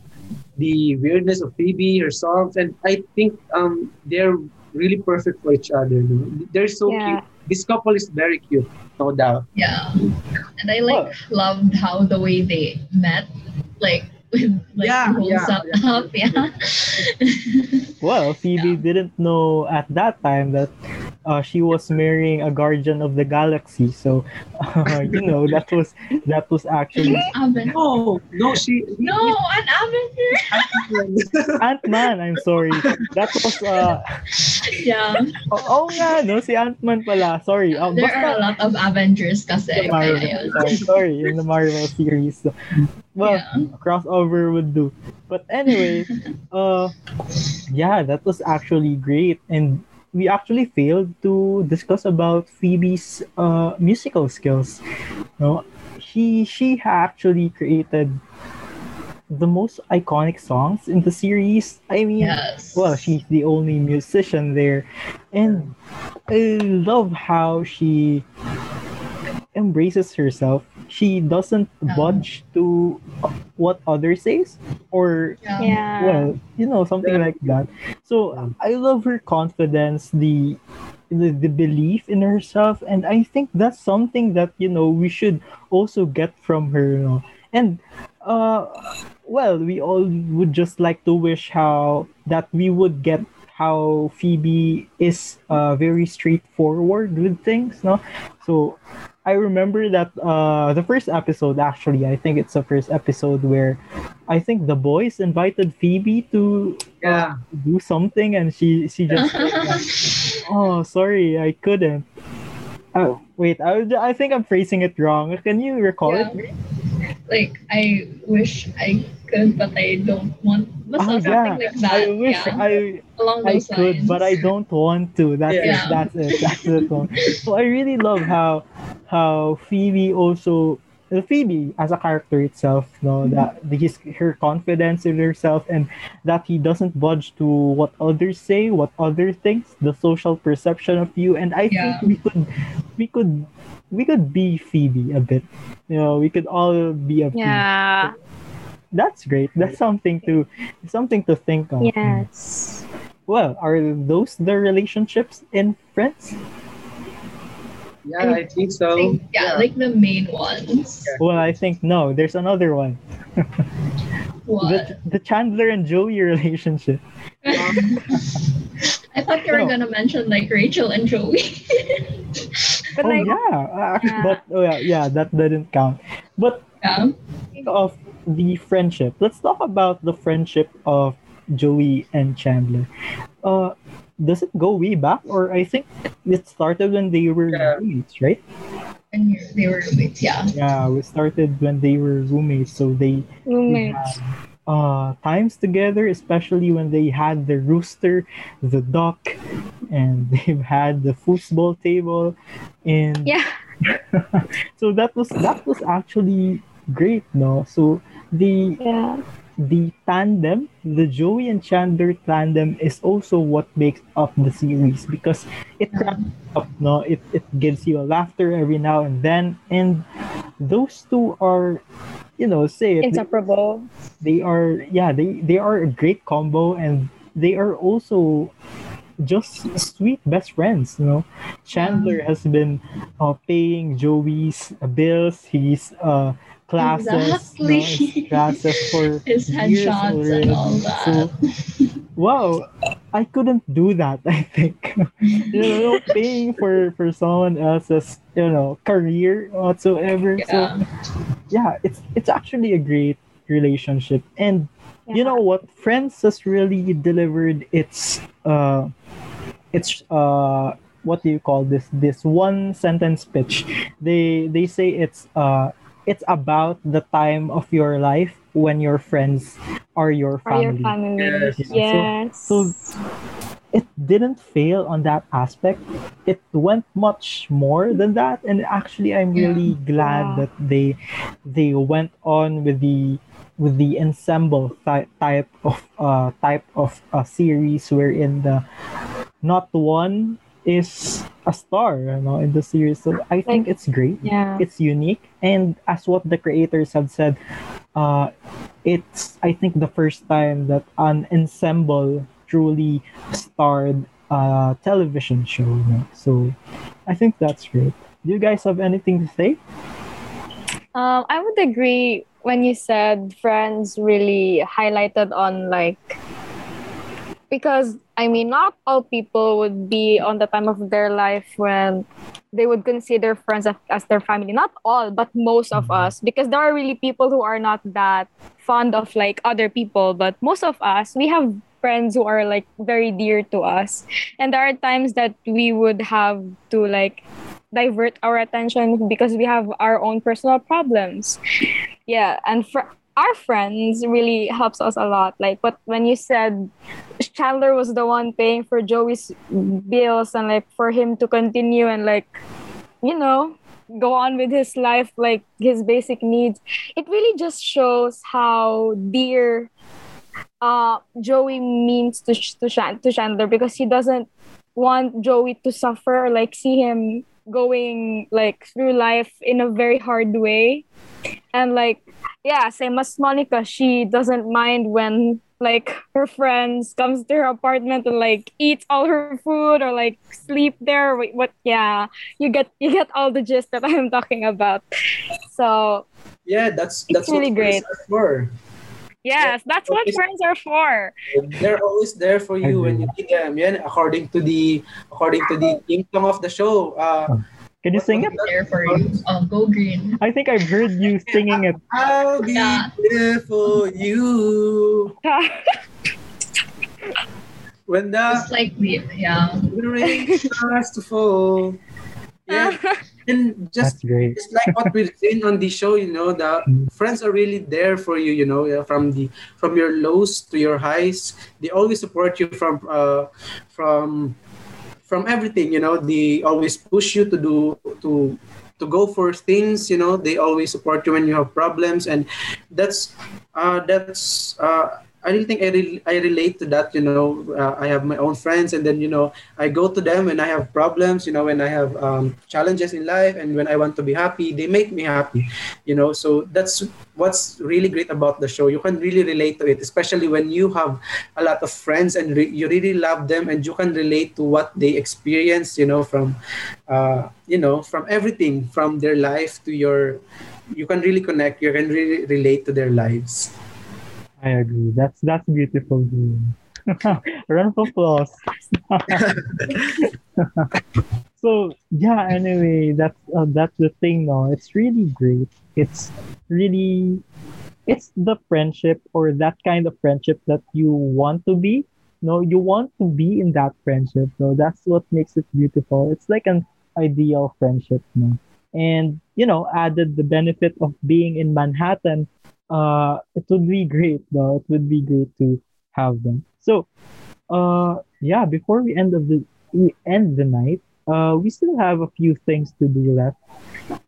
the weirdness of Phoebe, her songs, and I think um they're really perfect for each other. You know? They're so Yeah. cute. This couple is very cute, no doubt. yeah and i like loved how the way they met like with like Yeah, the whole yeah, setup yeah, Well, Phoebe didn't know at that time that uh, she was marrying a guardian of the galaxy. So, uh, you know, that was that was actually No, no, she no an Avenger Ant Man. I'm sorry. That was uh, yeah oh, oh nga, no, si Ant Man pala. Sorry. Uh, there are a lot of Avengers kasi the Marvel, kaya yun. sorry, sorry, in the Marvel series. So, well, Yeah. crossover would do. But anyway, uh, yeah, that was actually great, and we actually failed to discuss about Phoebe's uh musical skills. No, she she actually created the most iconic songs in the series. I mean, yes well, she's the only musician there, and I love how she embraces herself. She doesn't Yeah. budge to what others says, or yeah. Yeah. well, you know, something like that. So I love her confidence, the, the the belief in herself, and I think that's something that you know we should also get from her. You know? And uh, well, we all would just like to wish how that we would get how Phoebe is uh, very straightforward with things, no? So I remember that uh, the first episode actually, I think it's the first episode where I think the boys invited Phoebe to Yeah. do something and she she just oh sorry I couldn't. Oh wait, I, I think I'm phrasing it wrong. Can you recall Yeah. it? Like I wish I could, but I don't want. Oh ah, something yeah, like that. I wish yeah. I along I could, lines. but I don't want to. That's it. Yeah. That's it. That's it. So I really love how how Phoebe also uh, Phoebe as a character itself, no, Mm-hmm. that the- his her confidence in herself and that he doesn't budge to what others say, what others thinks, the social perception of you. And I Yeah. think we could we could we could be Phoebe a bit. You know, we could all be a Phoebe. Yeah. That's great. That's something to something to think of. Yes. Well, are those the relationships in Friends? Yeah, I think so. Like, yeah, like the main ones. Well, I think no. There's another one. What? The, the Chandler and Joey relationship. I thought you were No. gonna mention like Rachel and Joey. But oh like, yeah, uh, Yeah. but oh yeah, yeah, that didn't count. But yeah. of the friendship, let's talk about the friendship of Joey and Chandler. Uh, does it go way back, or I think it started when they were Yeah. roommates, right? And you- they were roommates, yeah. Yeah, we started when they were roommates, so they roommates. uh times together especially when they had the rooster the duck and they've had the foosball table and Yeah. so that was that was actually great no so the Yeah. The tandem the joey and chandler tandem is also what makes up the series because it up no it, it gives you a laughter every now and then and those two are you know say it Inseparable. they are yeah they they are a great combo and they are also just sweet best friends. You know, Chandler has been uh, paying Joey's bills. He's uh, classes, you know, Exactly. classes for His years headshots and all that. So wow, I couldn't do that. I think you know paying for for someone else's you know career whatsoever. So yeah. yeah, it's it's actually a great relationship and you know what friends has really delivered its uh it's uh what do you call this this one sentence pitch they they say it's uh it's about the time of your life when your friends are your Or your family family. Yes. Yes. so it didn't fail on that aspect it went much more than that and actually i'm really glad Yeah. that they they went on with the with the ensemble ty- type of uh type of uh, series wherein the not one is a star you know in the series. So i think it's great. yeah. it's unique. And as what the creators have said uh it's i think the first time that an ensemble truly starred a television show you know? so i think that's great. Do you guys have anything to say? Um, I would agree when you said friends really highlighted on like because I mean not all people would be on the time of their life when they would consider friends as, their family. Not all, but most of mm-hmm. us because there are really people who are not that fond of like other people, but most of us we have friends who are like very dear to us. And there are times that we would have to like divert our attention because we have our own personal problems. Yeah, and for our friends really helps us a lot. Like, but when you said Chandler was the one paying for Joey's bills and like for him to continue and like, you know, go on with his life, like his basic needs, it really just shows how dear uh Joey means to to, to Chandler because he doesn't want Joey to suffer or like see him going like through life in a very hard way. And like yeah same as monica she doesn't mind when like her friends comes to her apartment and like eats all her food or like sleep there Wait, what yeah you get you get all the gist that i'm talking about so Yeah, that's that's really great. for. yes that's what friends are for They're always there for you when you need them. Yeah, according to the according to the theme song of the show. Uh, can you sing it There for you. Oh, go green. i think i've heard you singing it I'll be Yeah. there for you when the Just like me. Yeah. when the rain starts to fall. Yeah, and that's just it's like what we've seen on the show you know the friends are really there for you you know yeah, from the from your lows to your highs they always support you from uh from from everything you know. They always push you to do to to go for things you know. They always support you when you have problems and that's uh that's uh I really think I, re- I relate to that. You know, uh, I have my own friends, and then you know, I go to them when I have problems. You know, when I have um, challenges in life, and when I want to be happy, they make me happy. You know, so that's what's really great about the show. You can really relate to it, especially when you have a lot of friends and re- you really love them, and you can relate to what they experience. You know, from uh, you know, from everything from their life to your. You can really connect. You can really relate to their lives. I agree that's that's beautiful Run of applause. so yeah, anyway, that's uh, that's the thing. No, it's really great. It's really, it's the friendship or that kind of friendship that you want to be. No, you want to be in that friendship. So that's what makes it beautiful. It's like an ideal friendship. No, and you know, added the benefit of being in Manhattan. Uh, it would be great. though. it would be great to have them. So, uh, yeah. Before we end of the we end the night, uh, we still have a few things to do left.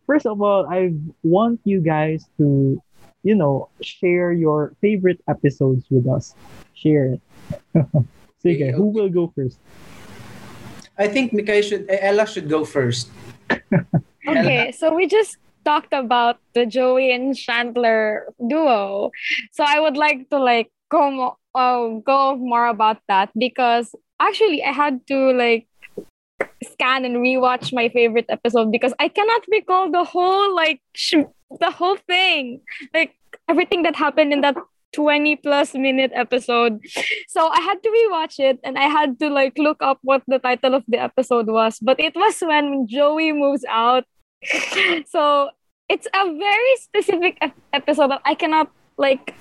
First of all, I want you guys to, you know, share your favorite episodes with us. Share it. Sige, who will go first? I think Mikay should, Ella should go first. Okay, so we just talked about the Joey and Chandler duo. So I would like to like go mo- uh, go more about that because actually I had to like scan and rewatch my favorite episode because I cannot recall the whole like sh- the whole thing, like everything that happened in that 20 plus minute episode. So I had to rewatch it and I had to like look up what the title of the episode was. But it was when Joey moves out. so it's a very specific episode that I cannot like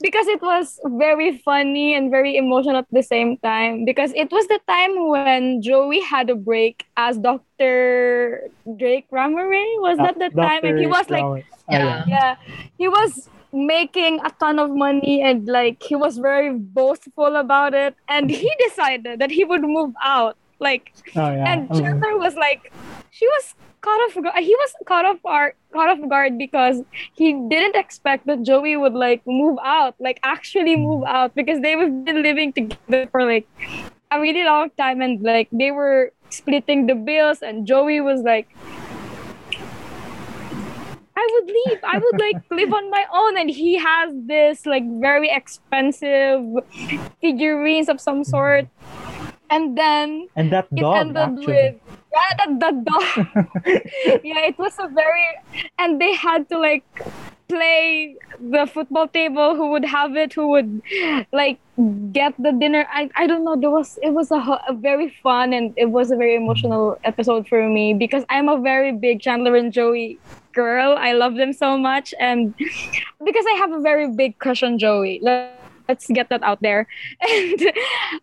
because it was very funny and very emotional at the same time because it was the time when Joey had a break as Dr. Drake Ramoray was that the time and he was like. Ah, Yeah. yeah he was making a ton of money and like he was very boastful about it and he decided that he would move out like Oh, yeah. and. Chandler was like she was caught off guard he was caught off guard caught off guard because he didn't expect that Joey would like move out like actually hmm. move out because they have been living together for like a really long time and like they were splitting the bills and Joey was like I would leave. I would like live on my own. And he has this like very expensive figurines of some hmm. sort. And then And that it dog, ended actually. with yeah, that the dog. yeah, it was a very and they had to like play the football table who would have it who would like get the dinner. I, I don't know there was it was a, a very fun and it was a very mm-hmm. emotional episode for me because i'm a very big chandler and joey girl. I love them so much and because i have a very big crush on joey. Let- let's get that out there. And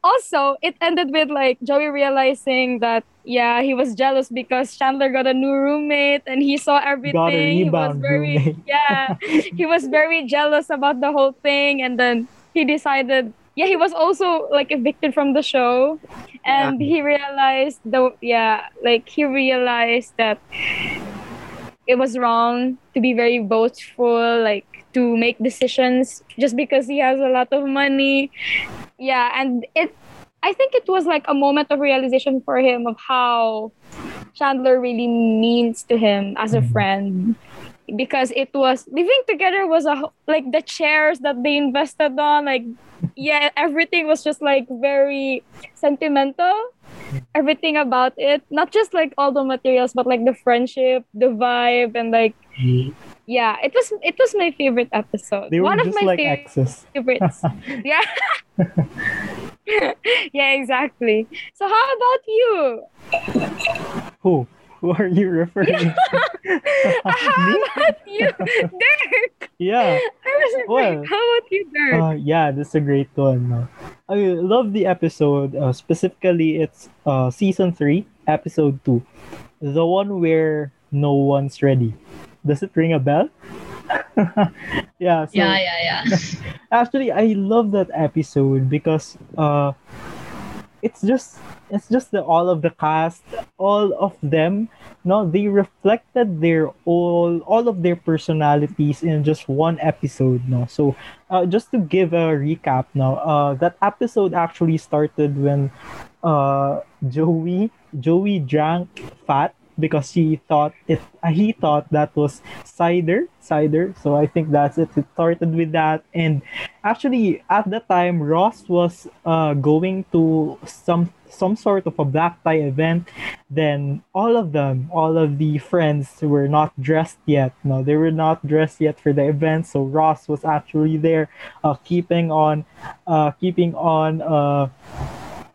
also it ended with like joey realizing that yeah he was jealous because chandler got a new roommate and he saw everything. He was very roommate. yeah he was very jealous about the whole thing. And then he decided yeah he was also like evicted from the show. And he realized the yeah like he realized that it was wrong to be very boastful like to make decisions just because he has a lot of money. Yeah and it i think it was like a moment of realization for him of how chandler really means to him as a Mhm. friend. Because it was living together was a like the chairs that they invested on like yeah everything was just like very sentimental. Everything about it not just like all the materials but like the friendship the vibe and like yeah it was it was my favorite episode They were one of my like fav- exes. favorites yeah yeah exactly so how about you Who? Who are you referring to? how about you Dirk Yeah. I was Well, how about you Dirk Uh, yeah, that's a great one. I love the episode. Uh, specifically, it's uh, season three, episode two, the one where no one's ready. Does it ring a bell? yeah. So yeah, yeah, yeah. actually, I love that episode because uh, it's just it's just the, all of the cast, all of them. No, they reflected their all all of their personalities in just one episode. No, so uh, just to give a recap now, uh, that episode actually started when uh, Joey Joey drank fat because he thought it uh, he thought that was cider cider. So i think that's it. It started with that. And actually at the time ross was uh, going to some some sort of a black tie event. Then all of them all of the friends were not dressed yet. No they were not dressed yet for the event. So ross was actually there uh, keeping on uh, keeping on uh,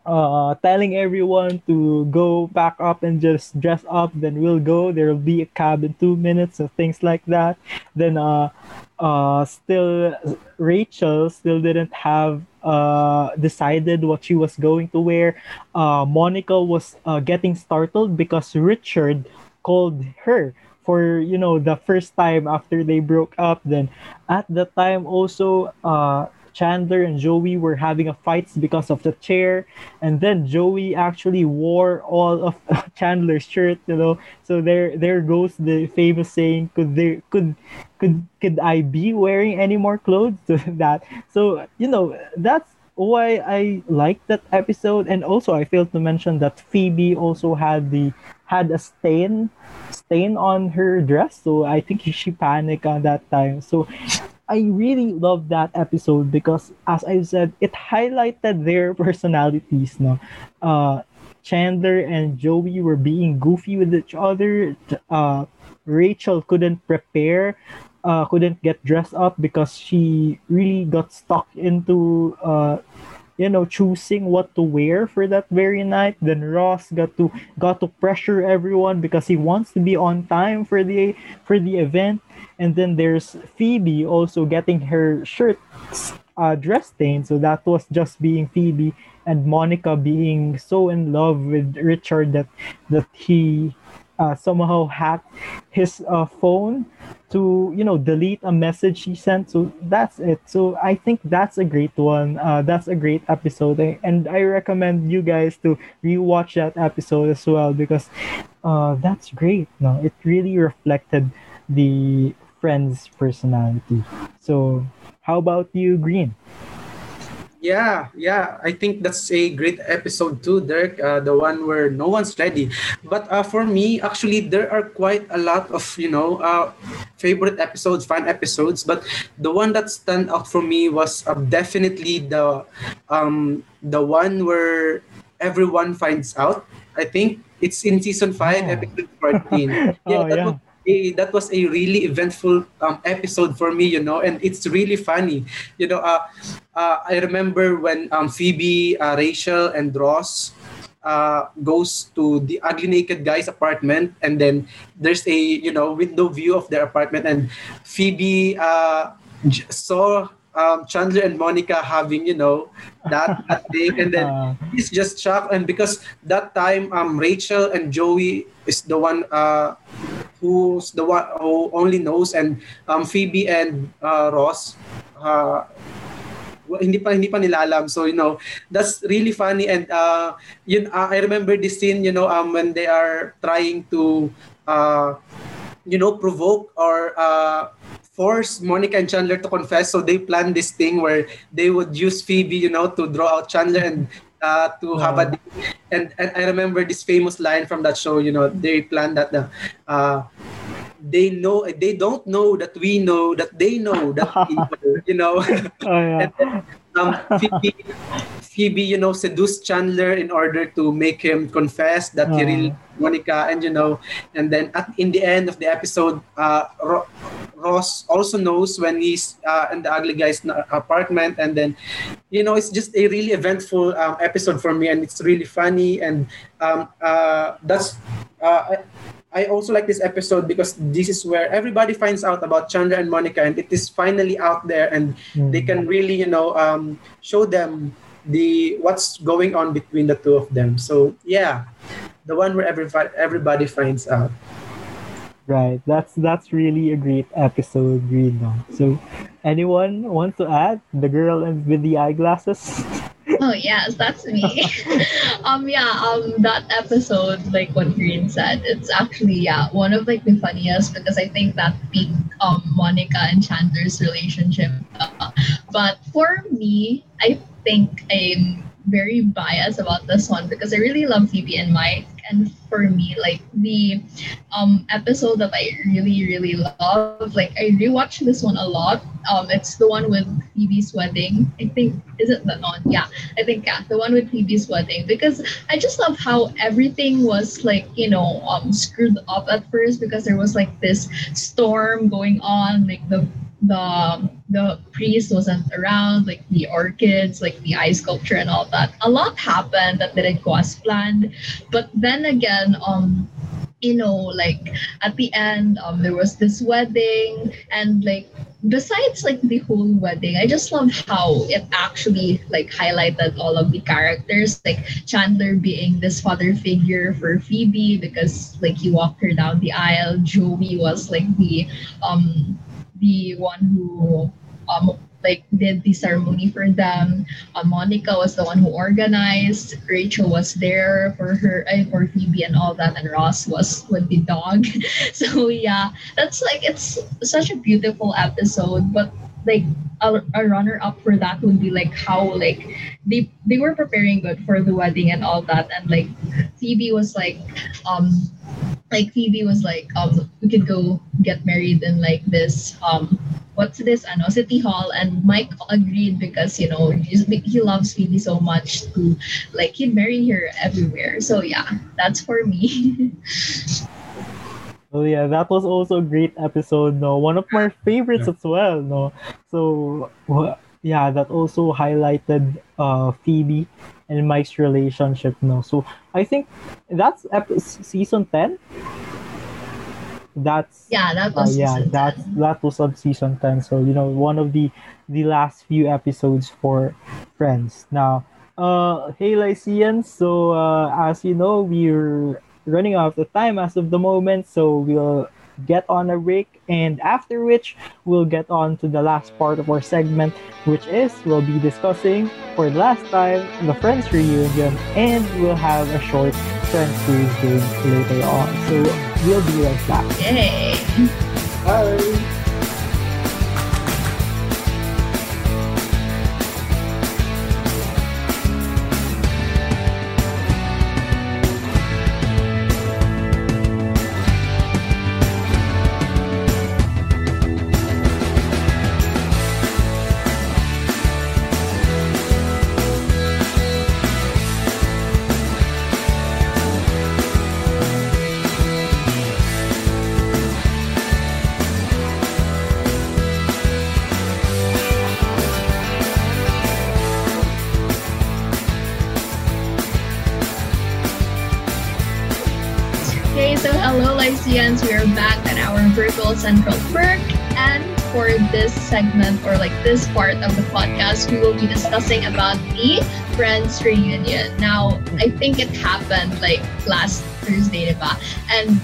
uh, telling everyone to go back up and just dress up. Then we'll go. There will be a cab in two minutes and things like that. Then uh, uh, still Rachel still didn't have uh decided what she was going to wear. Uh, Monica was uh, getting startled because Richard called her for you know the first time after they broke up. Then at the time also uh Chandler and Joey were having a fight because of the chair, and then Joey actually wore all of Chandler's shirt, you know. So there, there goes the famous saying: "Could there, could, could, could I be wearing any more clothes?" to that. So you know, that's why I like that episode, and also I failed to mention that Phoebe also had the had a stain, stain on her dress. So I think she panicked on that time. So I really love that episode because, as I said, it highlighted their personalities. No, uh, Chandler and Joey were being goofy with each other. Uh, Rachel couldn't prepare, uh, couldn't get dressed up because she really got stuck into uh, you know choosing what to wear for that very night. Then ross got to got to pressure everyone because he wants to be on time for the for the event. And then there's phoebe also getting her shirt uh, dress stained. So that was just being phoebe and monica being so in love with richard that that he uh, somehow hacked his uh, phone to you know delete a message he sent. So that's it. So i think that's a great one. Uh, that's a great episode. And i recommend you guys to rewatch that episode as well because uh, that's great no? It really reflected the friend's personality. So how about you green yeah, yeah. I think that's a great episode too, Derek. Uh, the one where no one's ready. But uh, for me, actually, there are quite a lot of you know uh, favorite episodes, fun episodes. But the one that stand out for me was uh, definitely the um, the one where everyone finds out. I think it's in season five, oh. episode fourteen. yeah, oh, yeah. Was, that was a really eventful um, episode for me, you know, and it's really funny. You know, uh, uh, I remember when um, Phoebe, uh, Rachel, and Ross uh, goes to the ugly naked guy's apartment, and then there's a you know window view of their apartment, and Phoebe uh, saw um, Chandler and Monica having, you know, that, that thing. And then uh, he's just shocked. And because that time, um, Rachel and Joey is the one uh, who's the one who only knows. And um, Phoebe and uh, Ross, uh, hindi pa hindi pa nila alam so you know that's really funny and uh yun uh, I remember this scene you know um when they are trying to uh you know provoke or uh force Monica and Chandler to confess. So they planned this thing where they would use Phoebe, you know, to draw out Chandler and uh, to have a and, and I remember this famous line from that show. You know, they planned that the. Uh, they know they don't know that we know that they know that we know, you know. Oh, yeah. and then, um, Phoebe, Phoebe, you know, seduced Chandler in order to make him confess that he really Monica, and you know, and then at in the end of the episode, uh, Ro- Ross also knows when he's uh, in the ugly guy's apartment, and then, you know, it's just a really eventful um, episode for me, and it's really funny, and um, uh, that's. Uh, I also like this episode because this is where everybody finds out about Chandler and Monica, and it is finally out there, and mm-hmm. they can really, you know, um, show them the what's going on between the two of them. So yeah, the one where everybody everybody finds out. Right. That's that's really a great episode, Reno. So, anyone want to add the girl with the eyeglasses? oh yes, that's me. um yeah, um that episode, like what Green said, it's actually yeah one of like the funniest because I think that peak um Monica and Chandler's relationship. Uh, but for me, I think I'm very biased about this one because I really love Phoebe and Mike. And for me, like the um episode that I really, really love, like I rewatch this one a lot. Um it's the one with Phoebe's wedding. I think is it that one? Yeah. I think yeah, the one with Phoebe's wedding. Because I just love how everything was like, you know, um screwed up at first because there was like this storm going on, like the the the priest wasn't around, like the orchids, like the ice sculpture and all that. A lot happened that didn't go as planned. But then again, um, you know, like at the end, um, there was this wedding and like besides like the whole wedding, I just love how it actually like highlighted all of the characters, like Chandler being this father figure for Phoebe because like he walked her down the aisle. Joey was like the um the one who um like did the ceremony for them. Uh, Monica was the one who organized. Rachel was there for her uh, for Phoebe and all that, and Ross was with the dog. so yeah, that's like it's such a beautiful episode. But like a, a runner up for that would be like how like they they were preparing good for the wedding and all that, and like Phoebe was like um like Phoebe was like um we could go get married in like this um what's this ano city hall and mike agreed because you know he loves phoebe so much to like he'd marry her everywhere so yeah that's for me Oh yeah, that was also a great episode. No, one of my favorites as well. No, so yeah, that also highlighted uh Phoebe and Mike's relationship. No, so I think that's ep- season ten. That's yeah that uh, was yeah, season that 10. that was of season ten. So you know, one of the the last few episodes for Friends. Now, uh, hey Lyceans. So uh, as you know, we're running out of time as of the moment. So we'll get on a break, and after which we'll get on to the last part of our segment, which is we'll be discussing for the last time the Friends reunion, and we'll have a short Friends quiz game later on. So we'll be right back. yay Bye. Central perk and for this segment or like this part of the podcast, we will be discussing about the Friends reunion. Now, I think it happened like last Thursday, diba? And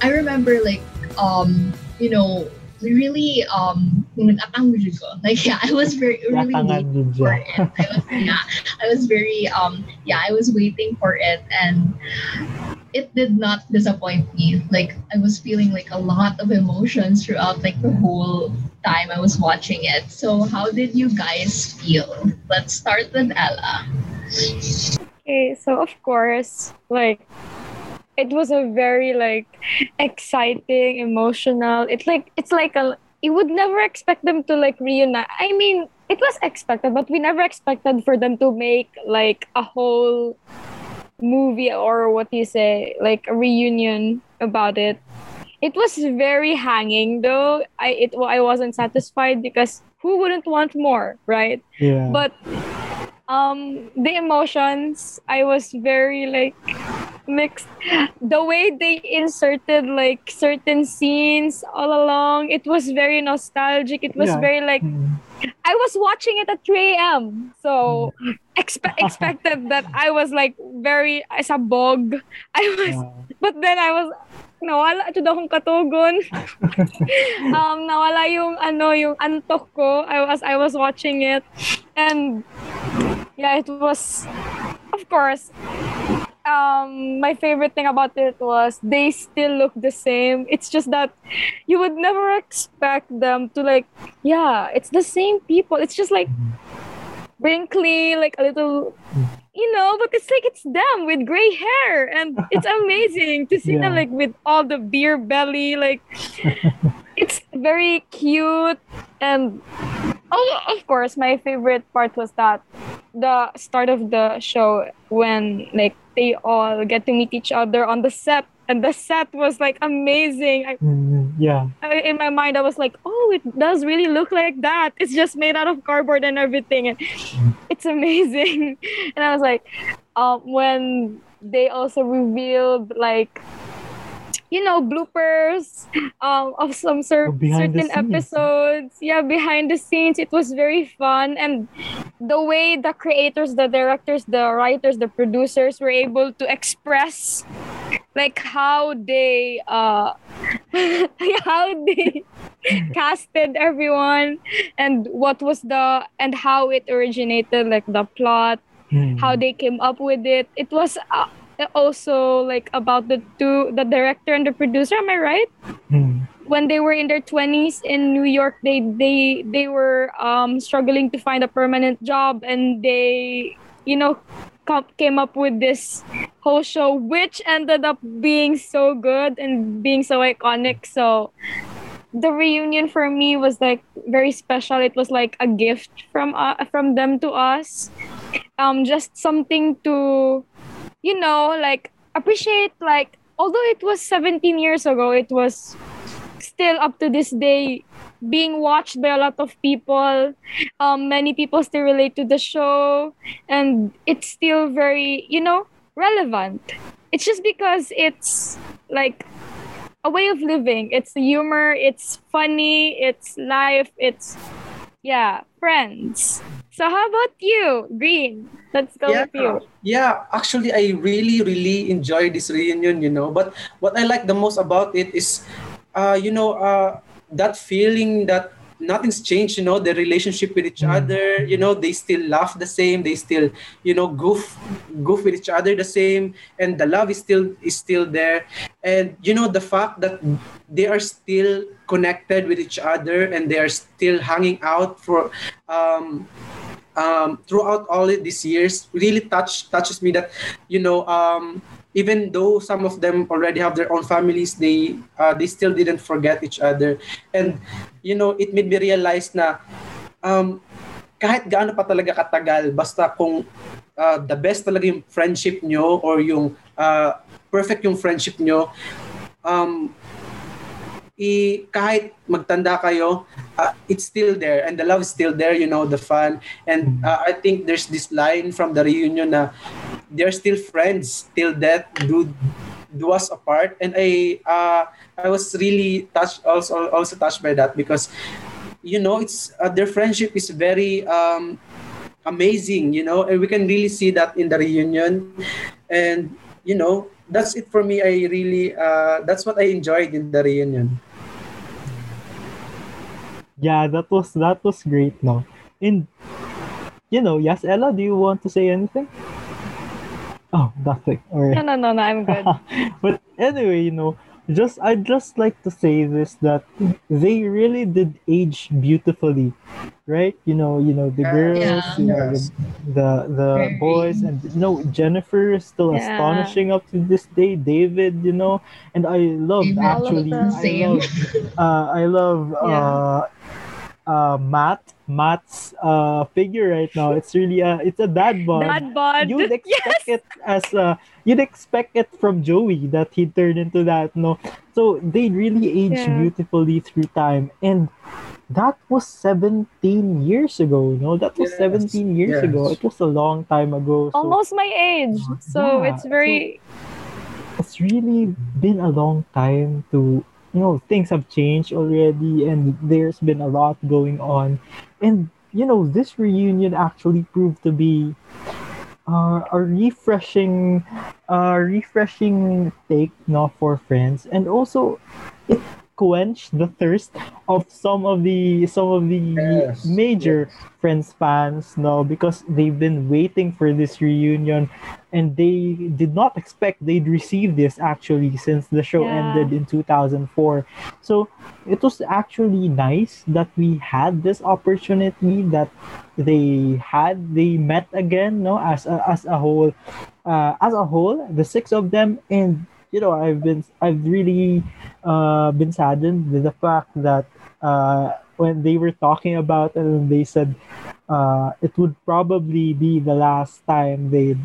I remember like um, you know, we really um. Like yeah, I was very really waiting for it. I was yeah, I was very um yeah, I was waiting for it and it did not disappoint me. Like I was feeling like a lot of emotions throughout like the whole time I was watching it. So how did you guys feel? Let's start with Ella. Okay, so of course, like it was a very like exciting, emotional. It's like it's like a you would never expect them to like reunite. I mean, it was expected, but we never expected for them to make like a whole movie or what do you say, like a reunion about it. It was very hanging though. I it I wasn't satisfied because who wouldn't want more, right? Yeah. but um the emotions i was very like mixed the way they inserted like certain scenes all along it was very nostalgic it was Yeah. very like Mm. I was watching it at 3 a.m so expe- expected that i was like very as a bog. I was but then i was nawala ito daw akong katugon. Um nawala yung ano yung antok ko. I was I was watching it. And yeah it was of course um my favorite thing about it was they still look the same. It's just that you would never expect them to like yeah it's the same people. It's just like wrinkly like a little you know but it's like it's them with gray hair. And it's amazing to see them like with all the beer belly like it's very cute. And oh of course my favorite part was that the start of the show when like they all get to meet each other on the set. And the set was like amazing. I, Mm, yeah. I- in my mind i was like oh it does really look like that. It's just made out of cardboard and everything. And it's amazing. And i was like um when they also revealed like you know bloopers um of some cer- Oh, certain episodes. Yeah behind the scenes it was very fun. And the way the creators the directors the writers the producers were able to express like how they uh how they casted everyone and what was the and how it originated like the plot Mm. how they came up with it. It was uh, also like about the two the director and the producer am i right Mm. when they were in their 20s in New York, they they they were um, struggling to find a permanent job, and they you know com- came up with this whole show, which ended up being so good and being so iconic. So the reunion for me was like very special. It was like a gift from uh, from them to us. Um, just something to, you know, like appreciate. Like although it was 17 years ago, it was still up to this day being watched by a lot of people. Um, many people still relate to the show, and it's still very, you know, relevant. It's just because it's like a way of living. It's humor, it's funny, it's life, it's yeah, friends. So how about you, Green? Let's go yeah, with you. yeah. Actually, I really, really enjoy this reunion. You know, but what I like the most about it is, uh, you know, uh, that feeling that nothing's changed you know the relationship with each Mm. other you know they still laugh the same they still you know goof goof with each other the same and the love is still is still there and you know the fact that they are still connected with each other and they are still hanging out for um um, throughout all these years really touch touches me that you know um, even though some of them already have their own families they uh, they still didn't forget each other and you know it made me realize na um, kahit gaano pa talaga katagal basta kung uh, the best talaga yung friendship nyo or yung uh, perfect yung friendship nyo um, i kahit magtanda kayo, uh, it's still there and the love is still there, you know, the fun. And uh, I think there's this line from the reunion na they're still friends till death do do us apart. And I uh, I was really touched also also touched by that because you know it's uh, their friendship is very um, amazing, you know, and we can really see that in the reunion. And you know, that's it for me. I really uh, that's what I enjoyed in the reunion. Yeah, that was that was great, no. And you know, yes, Ella, do you want to say anything? Oh, nothing. All right. No, no, no, no. I'm good. but anyway, you know, just I'd just like to say this that they really did age beautifully, right? You know, you know the girls, Yeah. you know Yes. the the, the Very. boys, and you know Jennifer is still Yeah. astonishing up to this day. David, you know, and I love David, all of actually. I love, uh, I love Yeah. uh, uh, Matt. Matt's uh figure right now. It's really a it's a dad bod Dad bod. you'd expect yes. it as uh you'd expect it from Joey that he'd turn into that no so they really aged Yeah. beautifully through time and that was 17 years ago no that was Yes, 17 years yes. ago it was a long time ago so Almost my age. So Yeah, it's very it's really been a long time to you know things have changed already and there's been a lot going on. And you know this reunion actually proved to be uh, a refreshing uh, refreshing take no, for friends. And also it quenched the thirst of some of the some of the Yes, major friends fans no because they've been waiting for this reunion and they did not expect they'd receive this actually since the show Yeah. ended in 2004 so it was actually nice that we had this opportunity that they had they met again no as a, as a whole uh, as a whole the six of them and you know i've been i've really uh, been saddened with the fact that uh, when they were talking about it and they said uh, it would probably be the last time they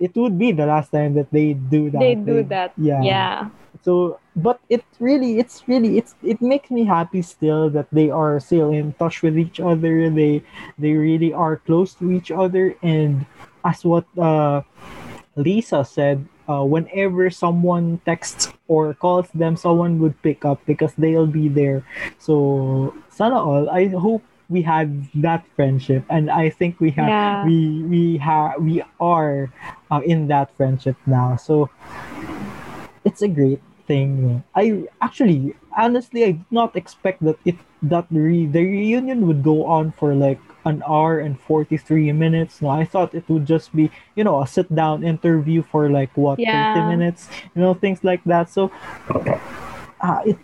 it would be the last time that they do that they do They- that. yeah Yeah. so but it really it's really it's it makes me happy still that they are still in touch with each other they they really are close to each other and as what uh lisa said uh, whenever someone texts or calls them someone would pick up because they'll be there so sana all i hope we have that friendship and i think we have Yeah. we we have we are uh, in that friendship now so it's a great thing. I actually, honestly, I did not expect that it that re- the reunion would go on for like an hour and forty three minutes. No, I thought it would just be you know a sit down interview for like what Yeah. thirty minutes, you know things like that. So, uh, it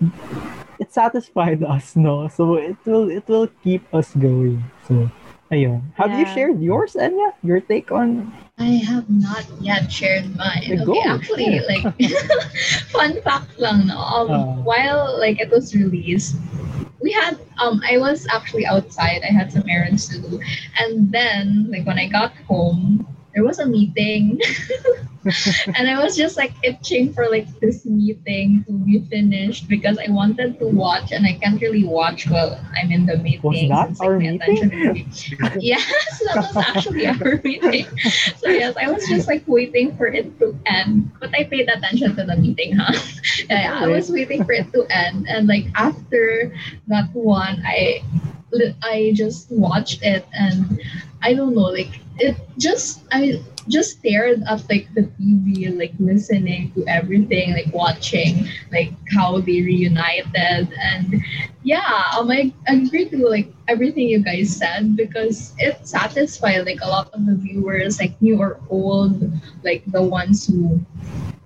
it satisfied us, no. So it will it will keep us going. So Ayun. Have you shared yours, Enya? Your take on I have not yet shared mine. Okay, go, actually, like fun fact lang, no. Um, Ah. while like it was released, we had um I was actually outside. I had some errands to do, and then like when I got home, there was a meeting. and I was just like itching for like this meeting to be finished because I wanted to watch and I can't really watch while I'm in the meeting. Was that since, like, our meeting? attention would be- yes, that was actually our meeting. So yes, I was just like waiting for it to end, but I paid attention to the meeting, huh? yeah, I was waiting for it to end, and like after that one, I I just watched it, and I don't know, like it just I just stared at like the TV, like listening to everything, like watching like how they reunited, and yeah, um, I agree to like everything you guys said because it satisfied like a lot of the viewers, like new or old, like the ones who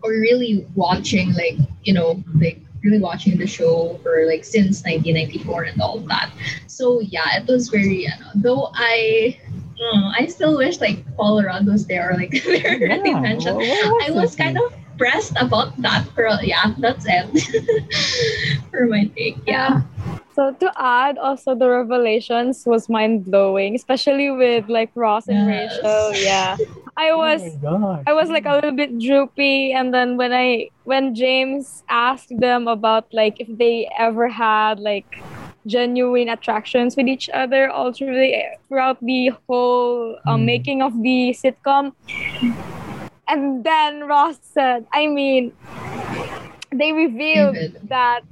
are really watching, like you know, like really watching the show for like since 1994 and all of that. So yeah, it was very, ano, though I. mm, I still wish like Paul Rudd was there, or like they already Yeah, mentioned. what- what I was it? kind of pressed about that for yeah, that's it for my take. Yeah. So to add, also the revelations was mind blowing, especially with like Ross and Yes. Rachel. Yeah, I was Oh. I was like a little bit droopy, and then when I when James asked them about like if they ever had like genuine attractions with each other all through the throughout the whole um, Mm. making of the sitcom, and then Ross said, I mean, they revealed David. that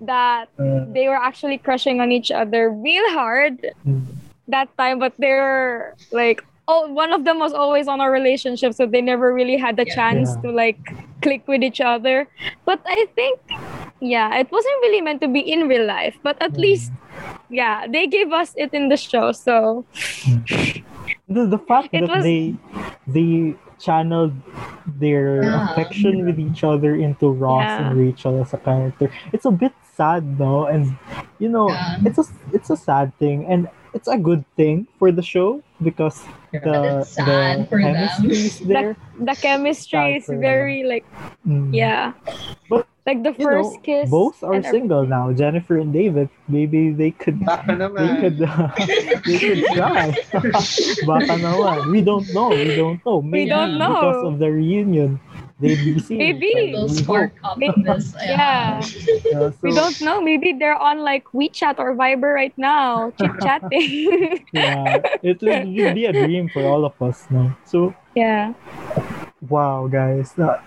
that Uh, they were actually crushing on each other real hard mm. that time, but they're like, oh, one of them was always on a relationship, so they never really had the Yeah. chance Yeah. to like click with each other. But I think, yeah, it wasn't really meant to be in real life, but at Mm. least, yeah, they gave us it in the show. So the, the fact It that was- they they channeled their Yeah. affection with each other into Ross and Rachel as a character. It's a bit sad though, and you know, Yeah. it's a it's a sad thing, and it's a good thing for the show because Yeah. the But it's sad the for them. chemistry is there. the chemistry is Sad for them. very like, Mm. yeah. But, like the You first know, kiss. both are and everything. single now. Jennifer and David. Maybe they could they naman. could they could try. Baka naman. We don't know. We don't know. Maybe don't know. because of the reunion. They'd be seen. Maybe. They'll We spark hope. up this. Yeah. Yeah, We don't know. Maybe they're on like WeChat or Viber right now, chit chatting. Yeah, it would be a dream for all of us now. So yeah. wow, guys. Uh,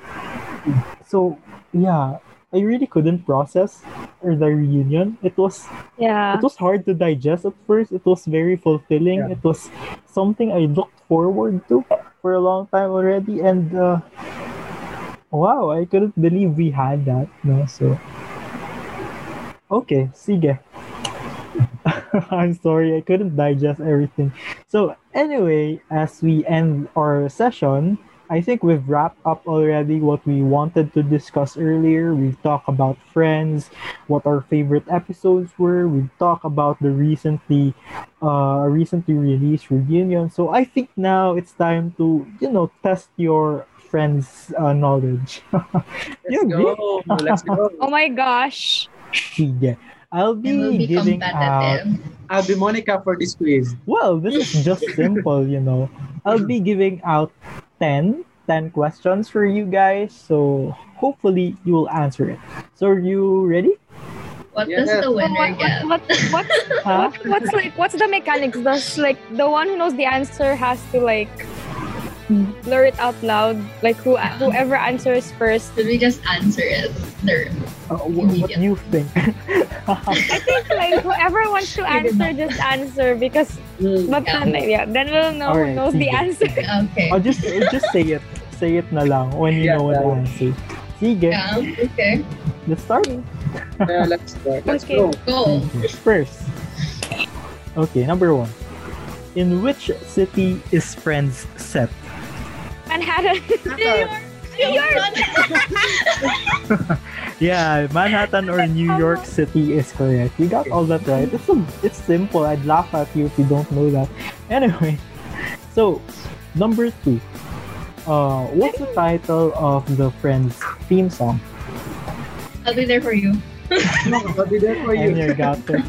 so yeah, I really couldn't process the reunion. It was Yeah. it was hard to digest at first. It was very fulfilling. Yeah. It was something I looked forward to for a long time already, and uh, wow, I couldn't believe we had that. No, so okay, sige. I'm sorry, I couldn't digest everything. So anyway, as we end our session, I think we've wrapped up already what we wanted to discuss earlier. We've talked about friends, what our favorite episodes were. We've talked about the recently uh recently released reunion. So I think now it's time to, you know, test your friends' uh, knowledge. Let's agree? go. Let's go. Oh my gosh. Sige. I'll be be giving out. I'll be Monica for this quiz. Well, this is just simple, you know. I'll be giving out 10, 10 questions for you guys. So hopefully you will answer it. So are you ready? What Yeah. does the So winner what, get? what, what, Huh? what, what's like what's the mechanics? Does like the one who knows the answer has to like blur it out loud? Like who whoever answers first. Did we just answer it? There. Uh, wh- what do you think? I think like whoever wants to answer just answer because but Yeah. then yeah, then we'll know Alright, who knows the answer. Okay. I'll just just say it. Say it na lang when you Yeah, know what the yeah. answer. Sige, Yeah. Okay. let's start. Yeah, let's start. Let's Okay. go. Go. First. Okay, number one. In which city is Friends set? Manhattan. Manhattan. New York! Yeah, Manhattan or New York City is correct. You got all that right. It's a, it's simple. I'd laugh at you if you don't know that. Anyway, so number two. Uh, what's the title of the Friends theme song? I'll be there for you. no, I'll be there for And you. you got it.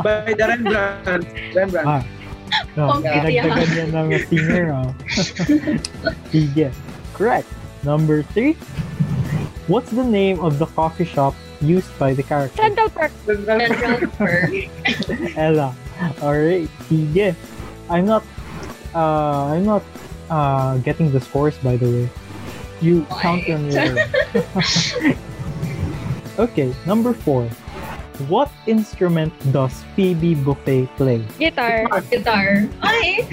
By the Rembrandt. Rembrandt. Ah. No, Okay, dinagdagan yan ng singer. Oh. Sige. Correct. Number three. What's the name of the coffee shop used by the character? Central Perk. Central Perk. Ella. Alright. Sige. I'm not uh I'm not uh getting the scores by the way. You Why? count on your Okay, number four. What instrument does Phoebe Buffay play? Guitar. Guitar. Ay!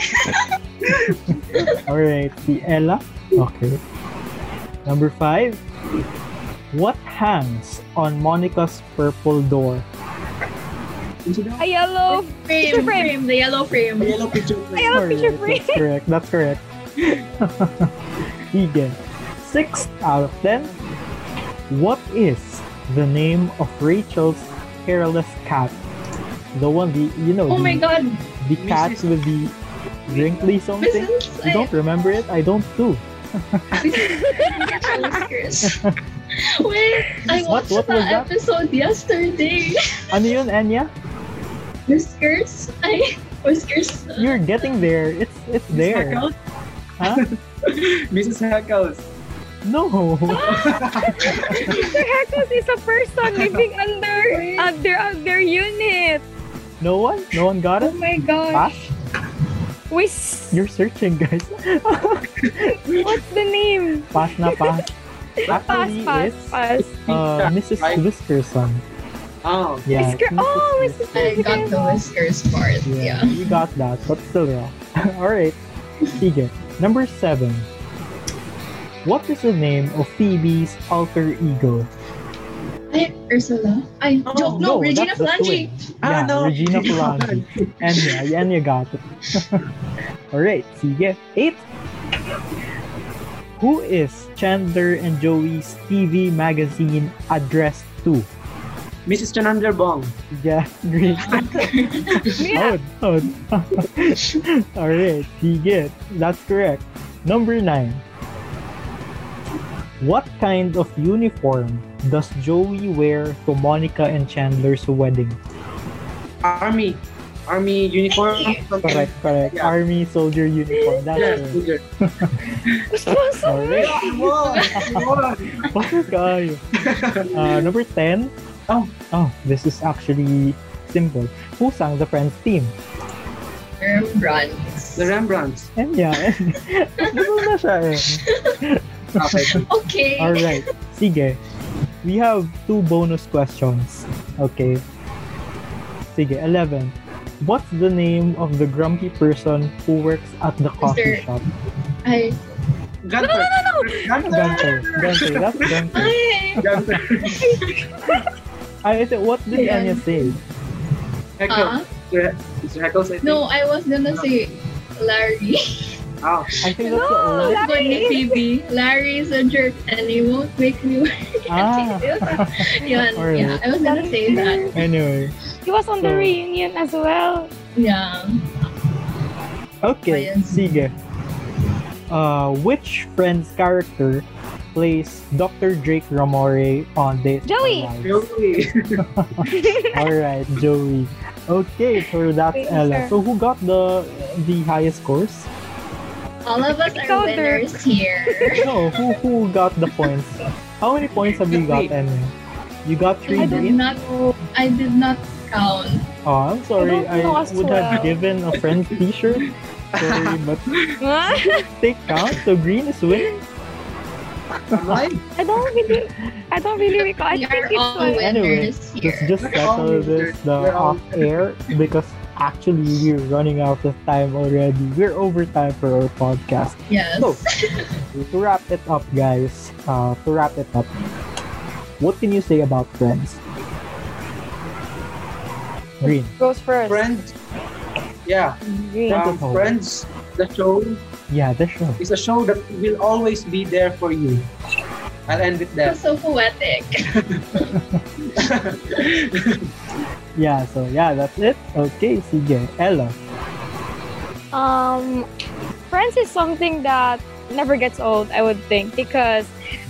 Alright, si Ella. Okay. Number five. What hangs on Monica's purple door? A yellow. Frame, Picture frame. frame. The yellow frame. A yellow picture. A yellow picture Alright, frame. That's correct. That's correct. Sige. Six out of ten. What is the name of Rachel's hairless cat? The one, the you know, Oh the, my god. the cat Mrs. with the wrinkly something. Mrs. You don't remember it? I don't too. Wait, I What- watched what was that that? episode yesterday. Ano yun, Anya? Whiskers? I Whiskers. You're getting there. It's it's there. Hackles? Huh? Mrs. Hackles. No. Mr. Heckles is a person living under under under unit. No one? No one got it? Oh my gosh. Pass? We s- You're searching, guys. what's the name? pass na pass. Pass, Actually, pass, it's pass. uh, Mrs. Right. Whiskerson. Oh. Yeah. Whisker. it's Mrs. Oh, Whisker- Mrs. I got the whiskers part. Yeah, Yeah. you got that, but still wrong. Alright. Sige. Number seven. What is the name of Phoebe's alter ego? Ay, Ursula. Ay, Oh, joke. No, Regina that's the Falange. twin. Ah, Yeah, no. Regina Falange. And yeah, and you got it. Alright, sige. Eight. Who is Chandler and Joey's TV magazine addressed to? Mrs. Chandler Bong. Yeah, green. Yeah. Out, out. Alright, sige. That's correct. Number nine. What kind of uniform does Joey wear to Monica and Chandler's wedding? Army. Army uniform. Correct, correct. Yeah. Army soldier uniform. That's Yeah, correct. soldier. Alright. Wow, wow. Bakit kayo? Uh, number 10. Oh. Oh, this is actually simple. Who sang the Friends theme? Rembrandt. The Rembrandts. And yeah, and Ano na siya eh. Okay. Okay. Alright. Sige. We have two bonus questions. Okay. Sige, 11. What's the name of the grumpy person who works at the coffee Mr. shop? Ay. Gunter. Gunter. Gunter. Gunter. That's Gunter. Ay. Gunter. Ah, ito, what did Ayan. Anya say? Heckles. Ah? Mr. Mr. Heckles, I think. No, I was gonna say Larry. Oh. I think that's the No, only... It's going ni Phoebe. Larry is a jerk and he won't make me work. Ah. Yun, Alright. yeah, I was gonna say that. Anyway. He was on the reunion as well. Yeah. Okay, Ayan. sige. Uh, which Friends character plays Dr. Drake Ramore on this? Joey. Joey. Alright, Joey. Okay, so that's Thank you, Ella. sir. So who got the the highest scores? All of us Ikaw, are Dirk. winners here. No, who who got the points? How many points have you got, Enya? You got three, I did Green? not I did not count. Oh, I'm sorry. I I, don't would have well. given a friend's t-shirt. Sorry, but take count. So Green is winning. Right? I don't really, I don't really recall. I We think are it's all so. Anyway, winners here. Let's just settle this the off air because actually we're running out of time already. We're over time for our podcast. yes. So, to wrap it up, guys, uh, to wrap it up, what can you say about Friends? Green. Goes first. Friends. Yeah. Green. Friends Um. Friends, the show Yeah, the show. It's a show that will always be there for you. I'll end with that. That's so poetic. Yeah, so yeah, that's it. Okay, sige. Ella. Um, Friends is something that never gets old, I would think, because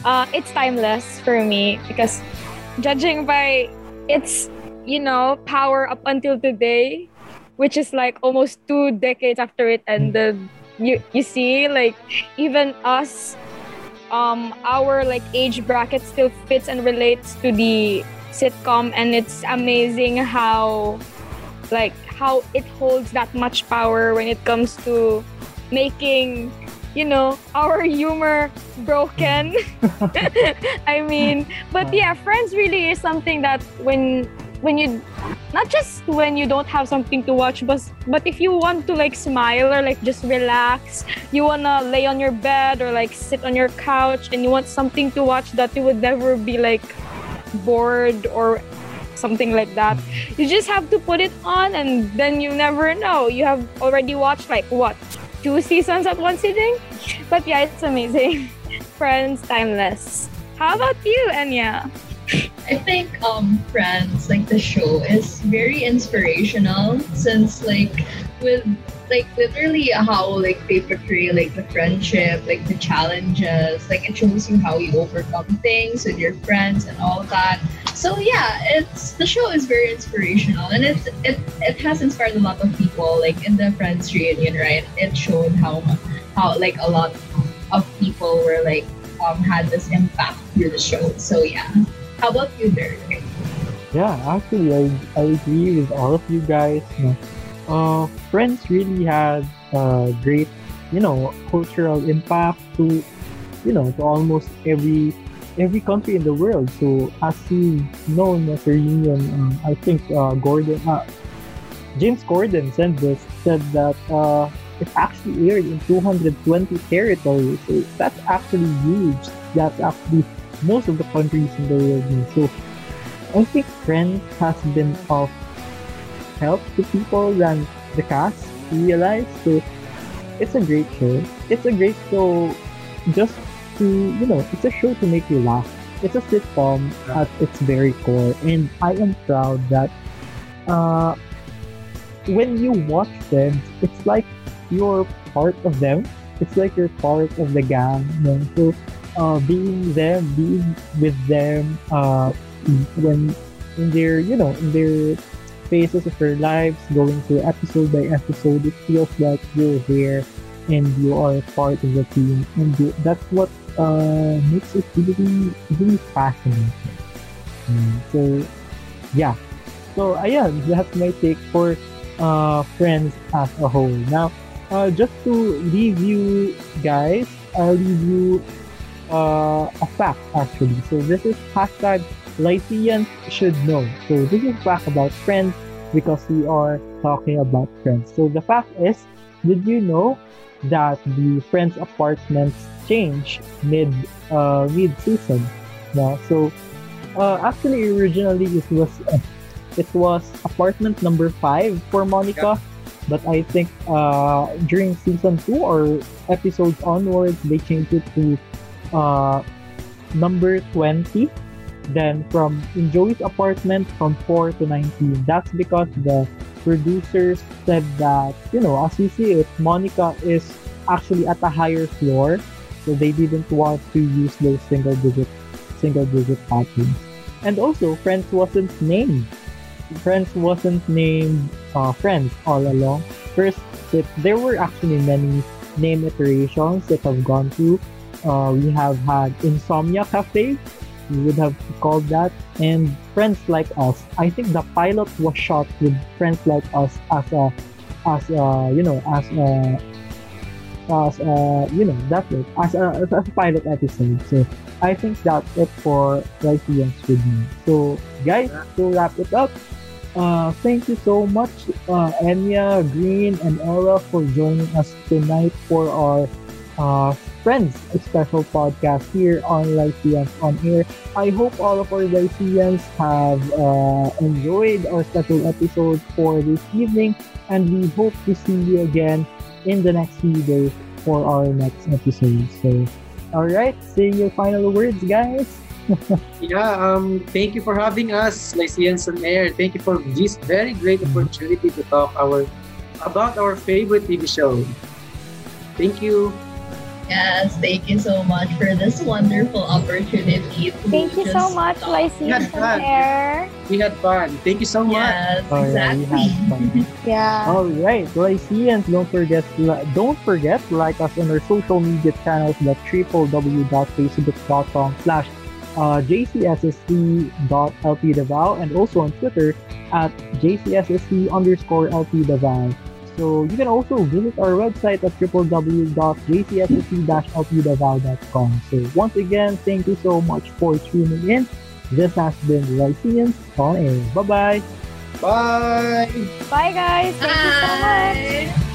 uh, it's timeless for me. Because judging by its, you know, power up until today, which is like almost two decades after it ended, you you see, like even us, um, our like age bracket still fits and relates to the sitcom, and it's amazing how like how it holds that much power when it comes to making you know our humor broken. I mean but yeah friends really is something that when when you not just when you don't have something to watch but but if you want to like smile or like just relax you want to lay on your bed or like sit on your couch and you want something to watch that you would never be like bored or something like that you just have to put it on and then you never know. You have already watched like what two seasons at one sitting but yeah it's amazing. Friends timeless. How about you enya I think um Friends, like the show, is very inspirational since like with like literally how like they portray like the friendship, like the challenges, like it shows you how you overcome things with your friends and all that. So yeah, it's the show is very inspirational and it it it has inspired a lot of people. Like in the Friends reunion, right? It showed how how like a lot of people were like um had this impact through the show. So yeah. How about you, Dirk? Yeah, actually, I, I agree with all of you guys. Uh, Friends really had a great, you know, cultural impact to, you know, to almost every every country in the world. So as you know in the reunion, um, I think uh, Corden, uh, James Corden said this, said that uh, it actually aired in 220 territories. So that's actually huge. That's actually most of the countries in the world know. So I think Friends has been of help to people than the cast realize. So it's a great show. It's a great show just to, you know, it's a show to make you laugh. It's a sitcom at its very core. And I am proud that uh, when you watch them, it's like you're part of them. It's like you're part of the gang. So uh, being there, being with them, uh, when in their, you know, in their phases of their lives, going through episode by episode, it feels like you're there and you are a part of the team, and you, that's what uh, makes it really, really fascinating. Mm, so, yeah. So, ayan, that's my take for uh, Friends as a whole. Now, uh, just to leave you guys, I'll leave you uh, a fact actually. So this is hashtag Lyceans should know. So this is fact about friends because we are talking about friends. So the fact is, did you know that the friends apartments change mid uh, mid season? Yeah. so uh, actually originally it was uh, it was apartment number five for Monica. But I think uh, during season two or episodes onwards, they changed it to uh, number 20. Then from in Joey's apartment from 4 to 19. That's because the producers said that, you know, as you see it, Monica is actually at a higher floor. So they didn't want to use those single digit single digit patterns. And also Friends wasn't named. Friends wasn't named uh, Friends all along. First, it, there were actually many name iterations that have gone through uh, we have had Insomnia Cafe, we would have called that, and Friends Like Us. I think the pilot was shot with Friends Like Us as a, as a, you know, as a, as a, you know, that's it, as a, as a pilot episode. So I think that's it for Lyceans with me. So guys, to wrap it up, uh, thank you so much, uh, Enya, Green, and Ella for joining us tonight for our uh, Friends, a special podcast here on Lyceans on Air. I hope all of our Lyceans have uh, enjoyed our special episode for this evening, and we hope to see you again in the next few days for our next episode. So, All right, say your final words, guys. Yeah, um, thank you for having us, Lyceans on Air. Thank you for this very great opportunity to talk our about our favorite TV show. Thank you. Yes, thank you so much for this wonderful opportunity. Thank you so much, talk. Lyceans Yes, on ma'am. Air. We had fun. Thank you so much. Yes, All right, we exactly. had fun. Yeah. All right, Lyceans, don't forget li- don't forget like us on our social media channels at www.facebook.com slash uh, jcssc.lpdavao and also on Twitter at jcssc underscore lpdavao. So you can also visit our website at www.jcssc-lpdavao.com. So once again, thank you so much for tuning in. This has been Lyceans on air. Bye-bye. Bye. Bye, guys. Thank you so much. Bye.